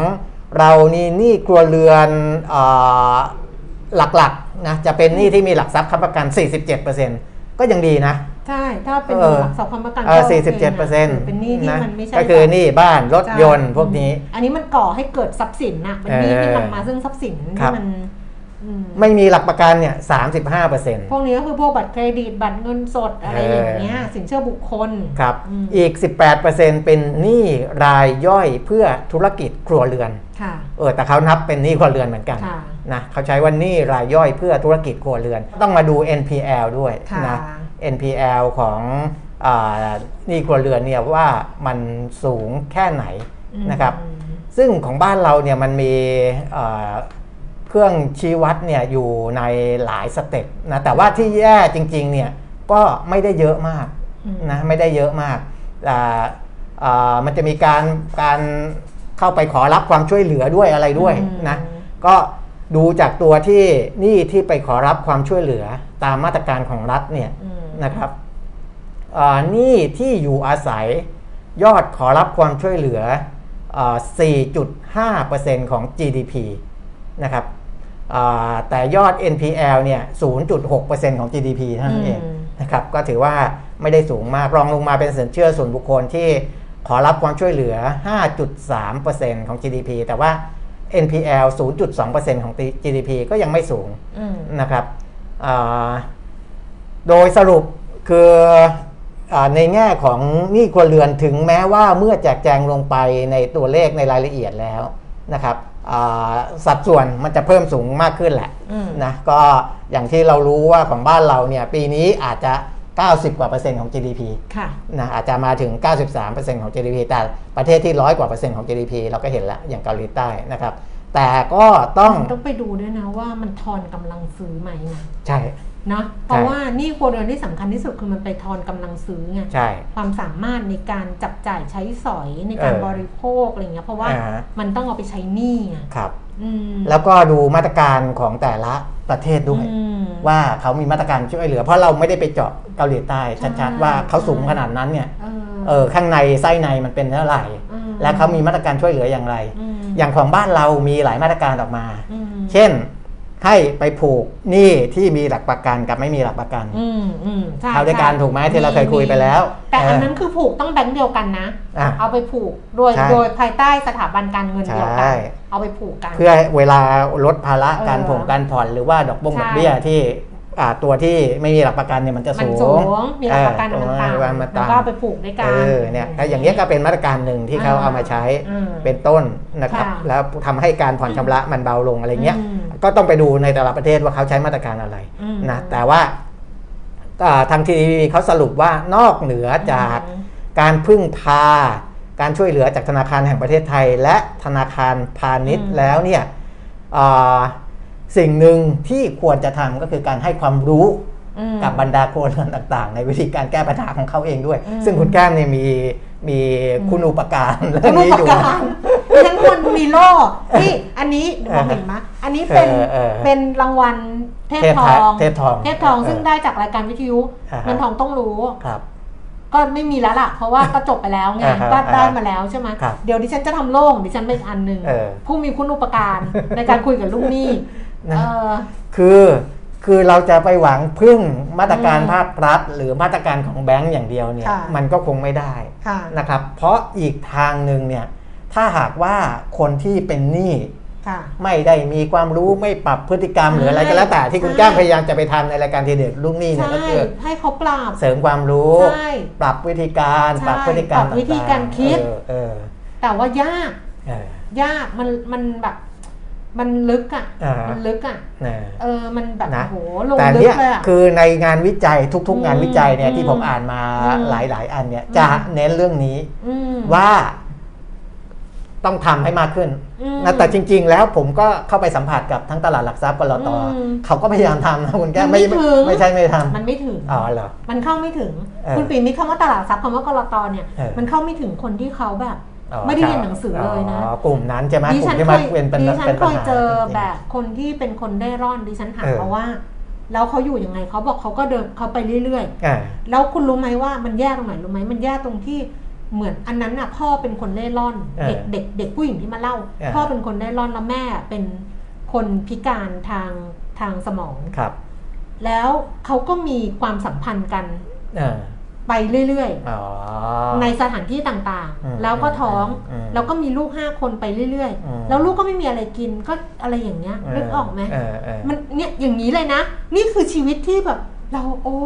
เรานี่หนี่ครัวเรือนเออหลักๆนะจะเป็นหนี้ที่มีหลักทรัพย์ค้ำประกัน 47%ก็ยังดีนะ ใช่ ถ้าเป็นเออหลักทรัพย์ค้ำประกันเออก็โค47เปอร์เซ็นต์ถือเป็นหนี้ที่นะมันไม่ใช่ก็คือหนี้บ้านรถใช่ยนต์พวกนี้ อันนี้มันก่อให้เกิดทรัพย์สินน่ะเป็นหนี้เออที่นำมาซึ่งทรัพย์สินครัที่บมันอืมไม่มีหลักประกันเนี่ย35%พวกนี้ก็คือพวกบัตรเครดิตบัตรเงินสดอะไรอย่างเงี้ยสินเชื่อบุคคล ครับอืมอีก18%เป็นหนี้รายย่อยเพื่อธุรกิจครัวเรือนค่ะ เออแต่เขานับเป็นหนี้ครัวเรือนเหมือนกันค่ะนะเขาใช้ว่าหนี้รายย่อยเพื่อธุรกิจครัวเรือน ต้องมาดู NPL ด้วยค่ะนะ NPL ของอาหนี้ครัวเรือนเนี่ยว่ามันสูงแค่ไหนอืมนะครับ ซึ่งของบ้านเราเนี่ยมันมีเอ่อเครื่องชี้วัดเนี่ยอยู่ในหลายสเต็ปนะแต่ว่าที่แย่จริงๆเนี่ยก็ไม่ได้เยอะมากอืมนะไม่ได้เยอะมากอ่าอ่ามันจะมีการการ เข้าไปขอรับความช่วยเหลือด้วยอะไรด้วยอืมนะก็ดูจากตัวที่หนี่ที่ไปขอรับความช่วยเหลือตามมาตรการของรัฐเนี่ยอืมนะครับอ่าหนี่ที่อยู่อาศัยยอดขอรับความช่วยเหลืออ่า4.5%ของ GDP นะครับอ่าแต่ยอด NPL เนี่ย 0.6%ของ GDP เท่านั้นเองอืมนะครับ ก็ถือว่าไม่ได้สูงมาก รองลงมาเป็นสินเชื่อส่วนบุคคลที่ ขอรับความช่วยเหลือ 5.3%ของ GDP แต่ว่า NPL 0.2%ของ GDP ก็ยังไม่สูงอืมนะครับอ่าโดยสรุปคืออาในแง่ของหนี้ครัวเรือนถึงแม้ว่าเมื่อแจกแจงลงไปในตัวเลขในรายละเอียดแล้วนะครับอ่าสัดส่วนมันจะเพิ่มสูงมากขึ้นแหละอืมนะก็อย่างที่เรารู้ว่าของบ้านเราเนี่ยปีนี้อาจจะ 90 กว่าเปอร์เซ็นต์ของ GDP ค่ะนะอาจจะมาถึง 93%ของ GDP แต่ประเทศที่ร้อยกว่าเปอร์เซ็นต์ของ GDP เราก็เห็นแล้วอย่างเกาหลีใต้นะครับ แต่ก็ต้องต้องไปดูด้วยนะว่ามันทอนกำลังซื้อไหมนะใช่นะเพราะว่านี่ครัวเรือนที่สำคัญที่สุดคือมันไปทอนกำลังซื้อไงใช่ความสามารถในการจับจ่ายใช้สอยในการเออบริโภคอะไรเงี้ยเพราะว่าอ่าฮะมันต้องเอาไปใช้หนี้ไงครับอืม แล้วก็ดูมาตรการของแต่ละประเทศด้วยอืมว่าเขามีมาตรการช่วยเหลือ เพราะเราไม่ได้ไปเจาะเกาหลีใต้ชัดใช่ๆว่าเขาสูงขนาดนั้นเนี่ยเออเออข้างในไส้ในมันเป็นเท่าไหร่อืมและเขามีมาตรการช่วยเหลืออย่างไรมอย่างของบ้านเรามีหลายมาตรการออกมาอืมเช่นให้ไปผูกหนี้ที่มีหลักประกันกับไม่มีหลักประกันอืมอืมใช่เข้าด้วยกันใช่ถูกไหมที่เราเคยคุยไปแล้ว แต่อันเออนั้นคือผูกต้องแบงค์เดียวกันนะอะเอาไปผูกโดยใช่โดยภายใต้สถาบันการเงินเดียวกัใช่น เอาไปผูกกัน เพื่อเวลาลดภาระการเออผ่งการผ่อนหรือว่าดอกบงใช่ดอกเบี้ยที่อ่าตัวที่ไม่มีหลักประกันเนี่ยมันจะมันสูสูงงมีหลักประกันเออมันต่ำมันแล้วต่ำก็เอาไปผูกด้วยกันเออเนี่ยถ้าอย่างนี้ยก็เป็นมาตรการหนึ่งที่เขาอ่าเอามาใช้อืมเป็นต้นนะครับค่ะแล้วทำให้การผ่อนชำระมันเบาลงอะไรเงี้ยอืมก็ต้องไปดูในแต่ละประเทศว่าเขาใช้มาตรการอะไรอืมนะแต่ว่าอ่าทางทีวีเขาสรุปว่านอกเหนือจากอืมการพึ่งพา การช่วยเหลือจากธนาคารแห่งประเทศไทย และธนาคารพาณิชย์อืมแล้วเนี่ยอ่าสิ่งหนึ่งที่ควรจะทำก็คือการให้ความรู้อืมกับบรรดาครัวเรือนต่างๆ ในวิธีการแก้ปัญหาของเขาเองด้วยอืมซึ่งคุณแก้มเนี่ยมีมีคุณอุปการเรื่คุองณนี้อุอยู่ปการฉันคนมีโล่ที่อันนี้มองเห็นไหมอันนี้เป็นเออเออเป็นรางวัลเทพเทพททองเทพทอง เทพทองเออซึ่งได้จากรายการวิทยุอ่าฮะเงินทองต้องรู้ครับ ก็ไม่มีแล้วล่ะ เพราะว่าก็จบไปแล้วไงอ่าฮะก็ได้อ่าฮะมาแล้วใช่ไหมครับเดี๋ยวดิฉันจะทำโล่งดิฉันเป็นอันหนึ่งเออผู้มีคุณอุปการในการคุยกับลูกหนี้นะเออคือคือเราจะไปหวังพึ่งมาตรการอืมภาครัฐ หรือมาตรการของแบงก์อย่างเดียวเนี่ยค่ะมันก็คงไม่ได้ค่ะนะครับ เพราะอีกทางหนึ่งเนี่ยถ้าหากว่าคนที่เป็นหนี้ค่ะ ไม่ได้มีความรู้ไม่ปรับพฤติกรรมหรืออะไรก็แล้วแต่ที่คุณใช่แก้มพยายามจะไปทำในรายการทีเด็ดลูกหนี้เนี่ยใช่ก็คือให้เขาปรับเสริมความรู้ใช่ปรับวิธีการใช่ปรับพฤติกรรมปรับวิธีต่งๆการคิดเออเออแต่ว่ายากเออยากมันมันแบบมันลึกอะอ่ามัมันลึกอะนะเออ มันแบบนะโหลงแต่ลึกเนี่ยเลยอะคือในงานวิจัยทุก ๆ งานวิจัยเนี่ยอืมที่ผมอ่านมาอืมหลาย ๆ อันเนี่ยอืมจะเน้นเรื่องนี้อืมว่าต้องทำให้มากขึ้นอืม นะแต่จริง ๆ แล้วผมก็เข้าไปสัมผัสกับทั้งตลาดหลักทรัพย์กลตอืมเขาก็พยายามทำนะคุณแก้มมันไม่ถึงไม่ใช่ไม่ทำมันไม่ถึงอ๋อเหรอมันเข้าไม่ถึงเออคุณปีมีคำว่าตลาดทรัพย์คำว่ากรตเนี่ยเออมันเข้าไม่ถึงคนที่เขาแบบอ๋อไม่ได้เรียนหนังสือเลยนะอ๋อกลุ่มนั้นใช่ไหมดิกลุ่ฉัมนที่เคมายเป็นเป็นดิฉันเป็นเคปัญยหาเจอจริงๆแบบคนที่เป็นคนได้ร่อนดิฉันถามเออเขาว่า แล้วเขาอยู่ยังไงเขาบอกเขาก็เดินเขาไปเรื่อยอ่าๆแล้วคุณรู้ไหมว่ามันแย่ตรงไหนรู้ไหมมันแย่ตรงที่ เหมือนอันนั้นน่ะพ่อเป็นคนเล่ร่อนเออเด็กเด็กเด็กผู้หญิงที่มาเล่าเออพ่อเป็นคนเล่ร่อนแล้วแม่เป็นคนพิการทางทางสมองครับ แล้วเขาก็มีความสัมพันธ์กันอ่าไปเรื่อยอ๋อๆในสถานที่ต่างอืมๆแล้วก็ท้องอืมแล้วก็มีลูกห้าคนไปเรื่อยอืมๆแล้วลูกก็ไม่มีอะไรกินก็อะไรอย่างเงี้ยนึกออกไหมเออเออมันเนี่ยอย่างนี้เลยนะ นี่คือชีวิตที่แบบ เราโอ้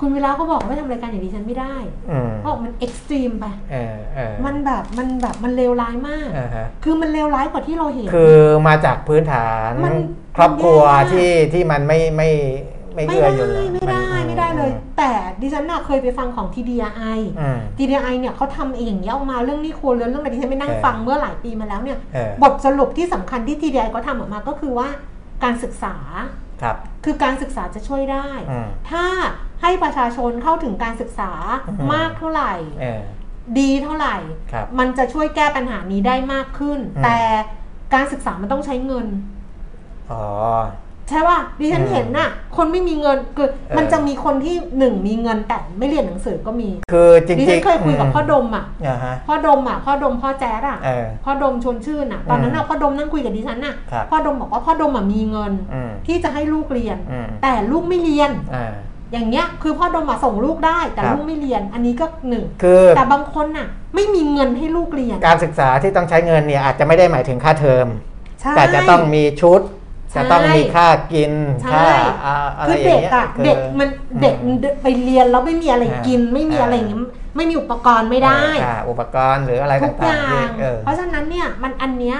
คุณเวลาก็บอกว่าไม่ทำรายการอย่างดิฉันไม่ได้อืมเพราะมันเอ็กซ์ตรีมไปเออเออมันแบบมันแบบมันเลวร้ายมากอ่าฮะคือมันเลวร้ายกว่าที่เราเห็น คือมาจากพื้นฐานมันครอบครัวมันแย่มากที่ที่มันไม่ไม่ไม่ไม่เอื้อได้อยู่แล้วไม่ได้นไม่ได้เลยอืมแต่ดิฉันน่ะเคยไปฟังของ TDI อืม TDI เนี่ยเขาทำเองอย่างเงี้ยออกมาเรื่องหนี้ครัวเรือนเรื่องอะไรที่ฉันไปนั่งเออฟังเมื่อหลายปีมาแล้วเนี่ยเออบทสรุปที่สำคัญที่ TDI เขาทำออกมาก็คือว่าการศึกษาครับคือการศึกษาจะช่วยได้อืมถ้า ให้ประชาชนเข้าถึงการศึกษาอืมมากเท่าไหร่เออดีเท่าไหร่ครับมันจะช่วยแก้ปัญหานี้ได้มากขึ้นอืมแต่การศึกษามันต้องใช้เงินอ๋อใช่ป่ะดิฉันอืมเห็นน่ะ คนไม่มีเงินคือเออมันจะมีคนที่หนึ่งมีเงินแต่ไม่เรียนหนังสือก็มี คือจริงดิๆฉันเคยคุยกับพ่อดมอะอ่าฮะพ่อดมอะพ่อดมพ่อแจ๊ดอะเออพ่อดมชวนชื่นอะตอนนั้นอะพ่อดมนั่งคุยกับดิฉันน่ะครับพ่อดมบอกว่าพ่อดมอะมีเงินอืมที่จะให้ลูกเรียนอืมแต่ลูกไม่เรียน อ่าอย่างเงี้ยคือพ่อดมมาส่งลูกได้ แต่ครับ ลูกไม่เรียนอันนี้ก็หนึ่งคือแต่บางคนน่ะ ไม่มีเงินให้ลูกเรียนการศึกษาที่ต้องใช้เงินเนี่ยอาจจะไม่ได้หมายถึงค่าเทอม ใช่ แต่จะต้องมีชุด ใช่จะต้องมีค่ากิน ใช่ ค่าอ่าอะไรคืออย่าเด็งกเงี้ยอะคือเด็กมันเด็กมันไปเรียนแล้วไม่มีอะไรอ่ากิน ไม่มีอะไรอย่างเงี้ยไม่มีอุปกรณ์ไม่ได้ อ่าอุปกรณ์หรืออะไรทุกอต่างย่าๆงที่เออเพราะฉะนั้นเนี่ยมันอันเนี้ย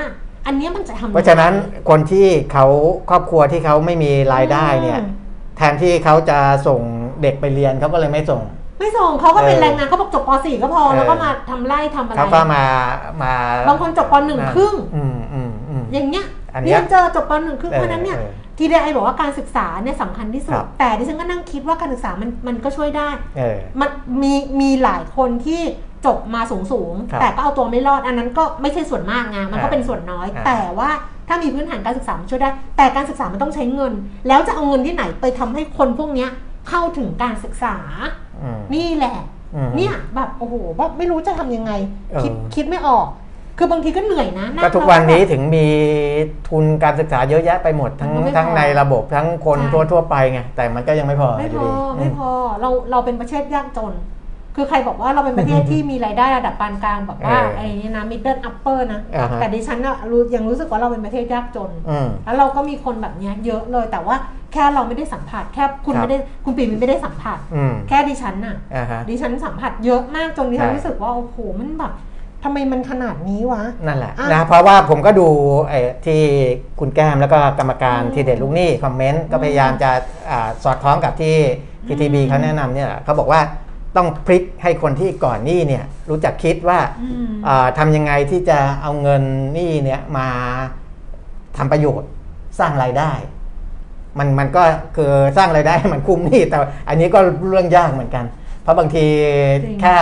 อันเนี้ยมันจะทำเพราะฉะนั้นคนที่เขาครอบครัวที่เขาไม่มีรายได้เนี่ย อืม แทนที่เขาจะส่งเด็กไปเรียนเขาก็เลยไม่ส่ง ไม่ส่งเขาก็เป็นเออแรงงานเขาบอกจบป .4 ก็พอเออแล้วก็มาทำไร่ทำอะไรเขาก็มามาบางคนจบป .1 ครึ่งอืมอืมอืมอย่างเงี้ยอันเนี้เรียยนเจอจบป .1 ครึ่งเออเพราะฉะนั้นเนี่ยเออทีเดียไอบอกว่าการศึกษาเนี่ยสำคัญที่สุคดรับแต่ดิฉันก็นั่งคิดว่าการศึกษามันมันก็ช่วยได้เออมันมีมีหลายคนที่จบมาสูงสูงๆครับแต่ก็เอาตัวไม่รอดอันนั้นก็ไม่ใช่ส่วนมากไงมันก็อ่าเป็นส่วนน้อยอ่าแต่ว่า ถ้ามีพื้นฐานการศึกษามันช่วยได้ แต่การศึกษามันต้องใช้เงิน แล้วจะเอาเงินที่ไหนไปทำให้คนพวกเนี้ยเข้าถึงการศึกษาอืมนี่แหละอืมเนี่ยแบบโอ้โหแบบไม่รู้จะทำยังไงเออคิดคิดไม่ออก คือบางทีก็เหนื่อยนะงก็ทุกวันนี้แล้วถึงมีทุนการศึกษาเยอะแยะไปหมดทั้งมันก็ไม่ทั้งพอในระบบทั้งคนใช่ทั่วทั่วๆไปไงแต่มันก็ยังไม่พอไม่อพยู่อดีไม่พอเราเราเป็นประเทศยากจน คือใครบอกว่าเราเป็นประเทศที่มีรายได้ระดับปานกลางแบบว่าเออไอ้นี่นะ middle upper นะอ่าฮะแต่ดิฉันอะรู้ยังรู้สึกว่าเราเป็นประเทศยากจนอืมแล้วเราก็มีคนแบบเนี้ยเยอะเลยแต่ว่าแค่เราไม่ได้สัมผัส แค่คุณครับไม่ได้คุณปีมินไม่ได้สัมผัสอืมแค่ดิฉันน่ะอ่าฮะดิฉันสัมผัสเยอะมากจนดิฉันใช่รู้สึกว่าโอ้โหมันแบบทำไมมันขนาดนี้วะ นั่นแหละอะนะเพราะว่าผมก็ดูไอ้ที่คุณแก้มแล้วก็กรรมการอืมทีเด็ดลูกหนี้คอมเมนต์ก็พยายามจะอ่าสอดคล้องกับที่ PTB อืมเขาแนะนำเนี่ยแหละเขาบอกว่า ต้องพลิกให้คนที่ก่อนหนี้เนี่ยรู้จักคิดว่าอืมอ่าทำยังไงที่จะเอาเงินหนี้เนี่ยมาทำประโยชน์สร้างรายได้ มันมันก็คือสร้างรายได้ให้มันคุ้มหนี้แต่อันนี้ก็เรื่องยากเหมือนกัน เพราะบางทีจริงแค่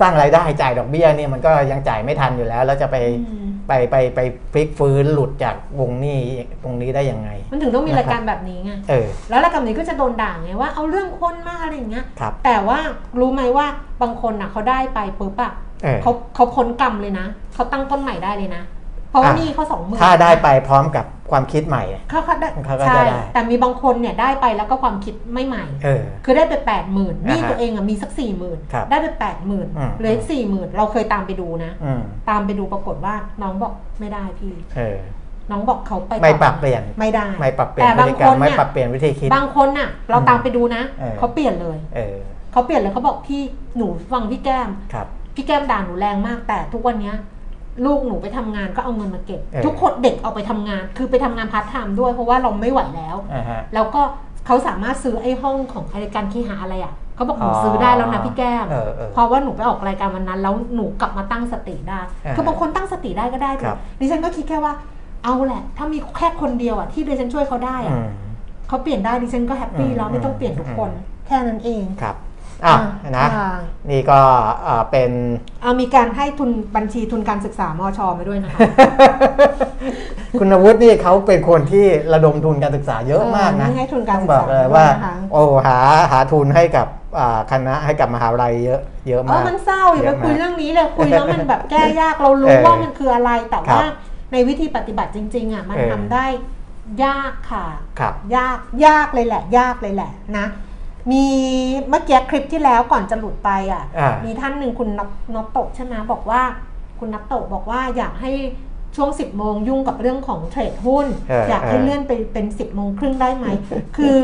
สร้างรายได้จ่ายดอกเบี้ยเนี่ยมันก็ยังจ่ายไม่ทันอยู่แล้ว แล้วจะไปอืม ไปไปไปพลิกฟื้นหลุดจากวงหนี้ตรงนี้ได้ยังไง มันถึงต้องมีนะครับรายการแบบนี้ไงเออแล้วรายการนี้ก็จะโดนด่าไงว่าเอาเรื่องคนมาอะไรอย่างเงี้ยครับแต่ว่ารู้ไหมว่าบางคนอะเขาได้ไปปุ๊บอะเออเขาเขาพ้นกรรมเลยนะเขาตั้งต้นใหม่ได้เลยนะ เพราะว่าอะนี่เขาสองหมื่นถ้าได้ไปพร้อมกับความคิดใหม่เขาเขาได้เขาก็จะใช่ได้แต่มีบางคนเนี่ยได้ไปแล้วก็ความคิดไม่ใหม่เออคือได้ไปแปดหมื่นนี่อ่าฮะตัวเองอะมีสักสี่หมื่นครับได้ไปแปดหมื่นอืมเหลืออีกสี่หมื่นเราเคยตามไปดูนะอืมตามไปดูปรากฏว่าน้องบอกไม่ได้พี่เออน้องบอกเขาไปไม่ปรับเปลี่ยนไม่ได้ไม่ปรับเปลี่ยแต่นพฤบางติกครรมนไม่เนี่ยปรับเปลี่ยนวิธีคิดบางคนน่ะ เราตามไปดูนะเออเขาเปลี่ยนเลยเออเขาเปลี่ยนเลยเขาบอกพี่หนูฟังพี่แก้มครับพี่แก้มด่าหนูแรงมากแต่ทุกวันเนี้ย ลูกหนูไปทำงานก็เอาเงินมาเก็บเออทุกคนเด็กเอาไปทำงาน คือไปทำงานพาร์ทไทม์ด้วยเพราะว่าเราไม่ไหวแล้วอ่าฮะแล้วก็เขาสามารถซื้อไอ้ห้องของรายการคีหาอะไรอะเขาบอกหนูอ๋อซื้อได้แล้วนะพี่แก้มเออเออเพราะว่าหนูไปออกรายการวันนั้น แล้วหนูกลับมาตั้งสติได้อ่าคือบางคนตั้งสติได้ก็ได้ครับดิฉันก็คิดแค่ว่าเอาแหละ ถ้ามีแค่คนเดียวอะที่ดิฉันช่วยเขาได้อือะมเขาเปลี่ยนได้ดิฉันก็แฮปปี้อืมแล้วไม่ต้องเปลี่ยนทุกคนอืมแค่นั้นเองครับ อะอะนะอ่านี่ก็อ่าเป็นเอามีการให้ทุนบัญชีทุนการศึกษามชมาด้วยนะคะ คุณวุฒินี่เขาเป็นคนที่ระดมทุนการศึกษาเยอะมากนะเออให้ทุนการต้อศึงกบษาอกเลยด้วยว่านะคะโอ้หาหาทุนให้กับอ่าคณะให้กับมหาวิทยาลัยเยอะเยอะเอมาอกมันเศร้าอย่าไปเยอะมากคุยเรื่องนี้เลยคุยแล้วมันแบบแก้ยากเรารู้เออว่ามันคืออะไรแต่ครับว่าในวิธีปฏิบัติจริง ๆอะมันเออทำได้ยากค่ะครับยากยากเลยแหละ ยากเลยแหละนะ มีเมื่อกี้คลิปที่แล้วก่อนจะหลุดไปอะอ่ามีท่านหนึ่งคุณนกนกโตะใช่ไหมบอกว่า คุณนักโตะบอกว่าอยากให้ช่วง 10 โมงยุ่งกับเรื่องของเทรดหุ้นเอออยากให้เออเลื่อนไปเป็น 10 โมงครึ่งได้ไหม คือ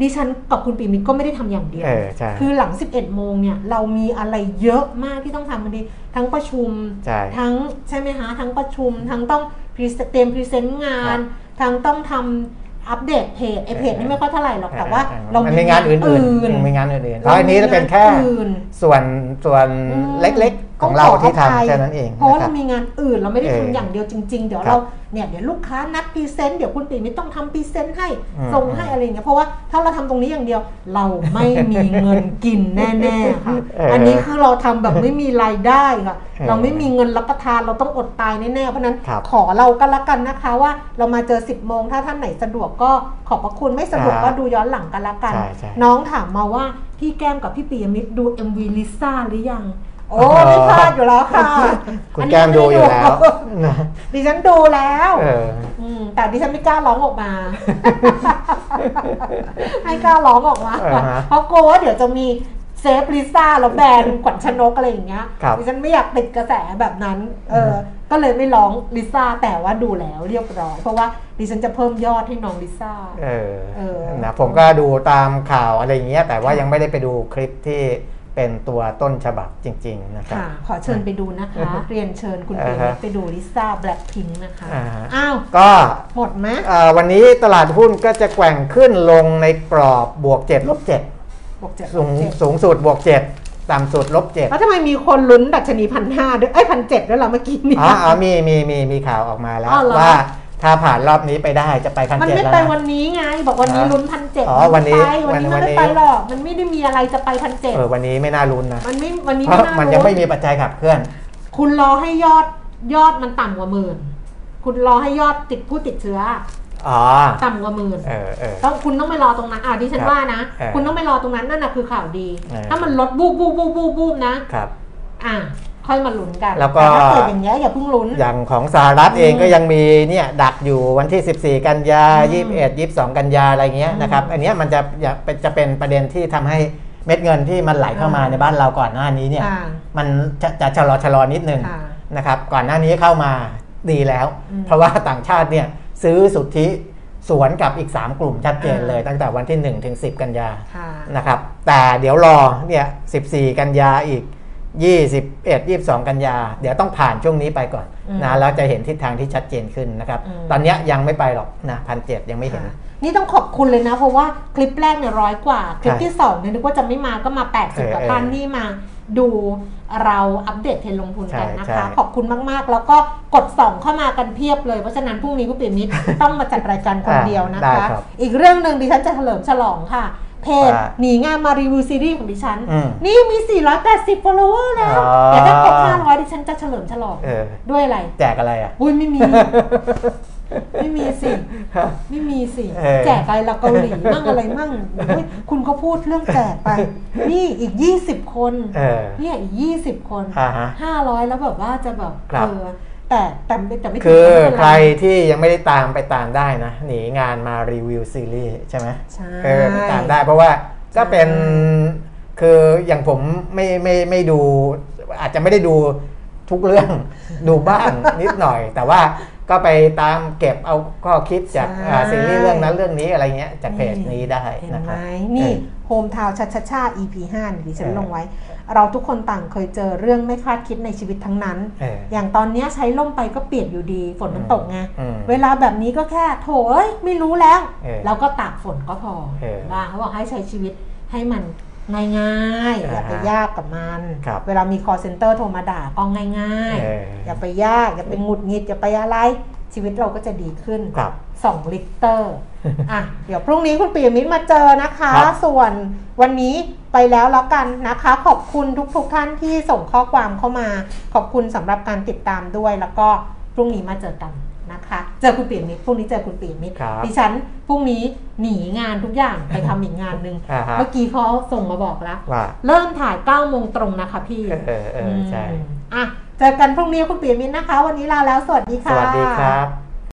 ดิฉันกับคุณปีมิตรก็ไม่ได้ทำอย่างเดียวเออใช่คือหลัง 11 โมงเนี่ยเรามีอะไรเยอะมากที่ต้องทำมันดี ทั้งประชุมใช่ทั้งใช่ไหมคะทั้งประชุม ทั้งต้อง present- เตรียม present งาน ทั้งต้องทำ อัปเดตเพจไอเพจนี่ไม่ค่อยเท่าไหร่หรอกแต่ว่าออเรามันมีงานอื่นๆมีงานอื่นๆเพเราราะอันนี้จะเป็นแค่งานอื่นส่วนส่วนอืมเล็กๆ ของเราที่ทำแค่นั้นเองเพราะว่านะคเราบมีงานอื่นเราไม่ได้เออทำอย่างเดียวจริง ๆ เดี๋ยวครับเราเนี่ยเดี๋ยวลูกค้านัด present เดี๋ยวคุณปีไม่ต้องทำ present ให้อืมส่งให้อะไรอย่างเงี้ยเพราะว่าถ้าเราทำตรงนี้อย่างเดียว เราไม่มีเงินกินแน่ๆค่ะเอออัอันนี้คือเราทำแบบไม่มีรายได้ค่ะเออเราไม่มีเงินรับประทานเราต้องอดตายแน่ๆเพราะฉะนั้นครับขอเราก็แล้วกันนะคะว่าเรามาเจอ 10โมงถ้าท่านไหนสะดวกก็ขอบพระคุณไม่สะดวกอ่าก็ดูย้อนหลังกันละกันใช่ใช่น้องถามมาว่าพี่แก้มกับพี่ปียมิตรดู MV ลิซ่าหรือยัง โอ้ไม่พลาดอยู่แล้วค่ะคุณนนี้แก้มดูอยู่แล้วนะดิฉันดูแล้วเออมแต่ดิฉันไม่กล้าร้องออกมาไม่กล้าร้องออกมาอ่าฮะเพราะกลัวว่าเดี๋ยวจะมี save ลิซ่าแล้วแบนขวัญชนกอะไรอย่างเงี้ยครับดิฉันไม่อยากติดกระแสแบบนั้น เออ ก็เลยไม่ร้องลิซ่าแต่ว่าดูแล้วเรียบร้อย เพราะว่าดิฉันจะเพิ่มยอดให้น้องลิซ่า เออ เออ นะผมก็ดูตามข่าวอะไรอย่างเงี้ย แต่ว่ายังไม่ได้ไปดูคลิปที่ เป็นตัวต้นฉบับจริง ๆ นะครับค่ะขอเชิญไปดูนะคะ เรียนเชิญคุณเบอ่าฮะนไปดูลิซ่าแบล็คพิงค์นะคะอ่าฮะอ้าว ก็หมดไหมเอ่อวันนี้ตลาดหุ้นก็จะแกว่งขึ้นลงในกรอบบวก7ลบ7บวกเจ็ดสูงเจ็ดสูงสุดบวก 7 ต่ำสุดลบ7แล้วทำไมมีคนลุ้นดัชนีพันห้าด้วยเอ้ยพันเจ็ดด้วยเหรอเมื่อกี้นี้อ๋ออ๋อมีมีมีมีข่าวออกมาแล้วอ๋อเหรอว่า ถ้าผ่านรอบนี้ไปได้จะไปพันมันเจ็ดไม่แล้วไปนะ วันนี้ไง บอกวันนี้อ๋อลุ้นพันเจ็ดอ๋อวันนี้วันนี้วัมันนนี้ ไม่ไปหรอก มันไม่ได้มีอะไรจะไปพันเจ็ดเออวันนี้ไม่น่าลุ้นนะ มันไม่วันนี้เพราะไม่น่ามันยังไม่มีลุ้ปัจจัยขับเคลื่อน คุณรอให้ยอดยอดมันต่ำกว่าหมื่นคุณรอให้ยอดติดผู้ติดเชื้อ อ๋อ ต่ำกว่าหมื่นเออเออ ต้องคุณต้องไปรอตรงนั้นอะดิฉันครับว่านะ เออคุณต้องไปรอตรงนั้นนั่นน่ะคือข่าวดี เออ ถ้ามันลดบูบบูบบูบบูบบูบนะ ครับ อะ ค่อยมาลุ้นกันแล้วก็ ต่ถ้าเกิดอย่างเงี้ยอย่าเพิ่งลุ้น อย่างของสหรัฐเองอืมก็ยังมีเนี่ยดักอยู่วันที่ 14 กันยา อืม21 22 กันยาอะไรเงี้ยอืมนะครับ อันเนี้ยมันจะอยากเป็นจะเป็นประเด็นที่ทำให้เม็ดเงินที่มันไหลเข้ามาอ่า ในบ้านเราก่อนหน้านี้เนี่ยค่ะมันจะจะชะลอชะลอนิดนึงค่ะนะครับ ก่อนหน้านี้เข้ามาดีแล้ว อืมเพราะว่าต่างชาติเนี่ยซื้อสุทธิสวนกับอีก 3 กลุ่มชัดเจนอ่าเลย ตั้งแต่วันที่1ถึง10 กันยาค่ะ นะครับ แต่เดี๋ยวรอเนี่ย14 กันยาอีก 21 22 กันยา เดี๋ยวต้องผ่านช่วงนี้ไปก่อนอืมนะแล้วจะเห็นทิศทางที่ชัดเจนขึ้นนะครับอืมตอนเนี้ยยังไม่ไปหรอกนะพันเยังไม่เห็นค่ะนี่ต้องขอบคุณเลยนะ เพราะว่าคลิปแรกเนี่ยร้อยกว่า คลิปใช่ที่สองเนี่ยนึกว่าจะไม่มาก็มาเอ80อกว่าเออท่านที่มาดูเราอัปเดตเทรนด์ลงทุนกันใช่นะใช่คะ ขอบคุณมากๆ แล้วก็กดส่องเข้ามากันเพียบเลย เพราะฉะนั้นพรุ่งนี้คุณปิ่มมิตรต้องมาจัดรายการคนเดียวนะได้คะครับอีกเรื่องหนึ่งดิฉันจะเฉลิมฉลองค่ะ เพจว่าหนีงานมารีวิวซีรีส์ของดิฉันอืมนี่มี 480 follower แล้วอ๋อเดี๋ยวถ้าครบ500 ดิฉันจะเฉลิมฉลองเออด้วยอะไร แจกอะไรอะ อุ้ยไม่มี ไม่มีสิ ไม่มีสิเออแจกอะไรเราเกาหลีมั่งอะไรมั่งอุ๊ยคุณก็พูดเรื่องแจกไป นี่อีกยี่สิบคนเออเนี่ยอีกยี่สิบคนอ่าฮะห้าร้อยแล้วแบบว่าจะแบบครับเออ แต่แต่แต่ไม่ถึงคือไม่เป็นใครที่ยังไม่ได้ตามไปตามได้นะ หนีงานมารีวิวซีรีส์ใช่ไหมใช่เออไปตามได้เพราะว่าก็เป็นคืออย่างผมไม่ไม่ไม่ดู อาจจะไม่ได้ดูทุกเรื่องดูบ้างนิดหน่อย แต่ว่า ก็ไปตามเก็บเอาข้อคิดจากอ่าซีรีส์เรื่องนั้นเรื่องนี้อะไรเงี้ยจากเพจนี้ได้เห็นนะคไหมรับ นี่เออโฮมทาวชัชชา EP 5นี่ดิฉันเออ ลงไว้ เราทุกคนต่างเคยเจอเรื่องไม่คาดคิดในชีวิตทั้งนั้น เออ อย่างตอนเนี้ยใช้ล่มไปก็เปียกอยู่ดีฝนมันตกไง อืม เวลาแบบนี้ก็แค่โถเอ้ยไม่รู้แล้ว เออแล้วก็ตากฝนก็พอเออ ว่าเขาบอกให้ใช้ชีวิตให้มัน ง่ายๆ อย่าไปอ่าฮะยากกับมันครับเวลามี call center โทรมาด่าก็ง่ายเออๆอย่าไปยาก อย่าไปหงุดหงิด อย่าไปอะไร ชีวิตเราก็จะดีขึ้นครับ2ลิตรอะ เดี๋ยวพรุ่งนี้คุณปียมิตรมาเจอนะคะครับส่วนวันนี้ไปแล้วแล้วกันนะคะ ขอบคุณทุกๆทท่านที่ส่งข้อความเข้ามา ขอบคุณสำหรับการติดตามด้วย แล้วก็พรุ่งนี้มาเจอกัน นะคะ เจอคุณปียมิตรพรุ่งนี้เจอคุณปียมิตรครับดิฉันพรุ่งนี้หนีงานทุกอย่างไปทำอีกงานหนึ่งอ่าฮะเมื่อกี้เขาส่งมาบอกแล้วว่าเริ่มถ่าย9โมงตรงนะคะพี่เออเออเออใช่มอะเจอกันพรุ่งนี้คุณปียมิตรนะคะ วันนี้ลาแล้วสวัสดีสค่ะวัสดีครับ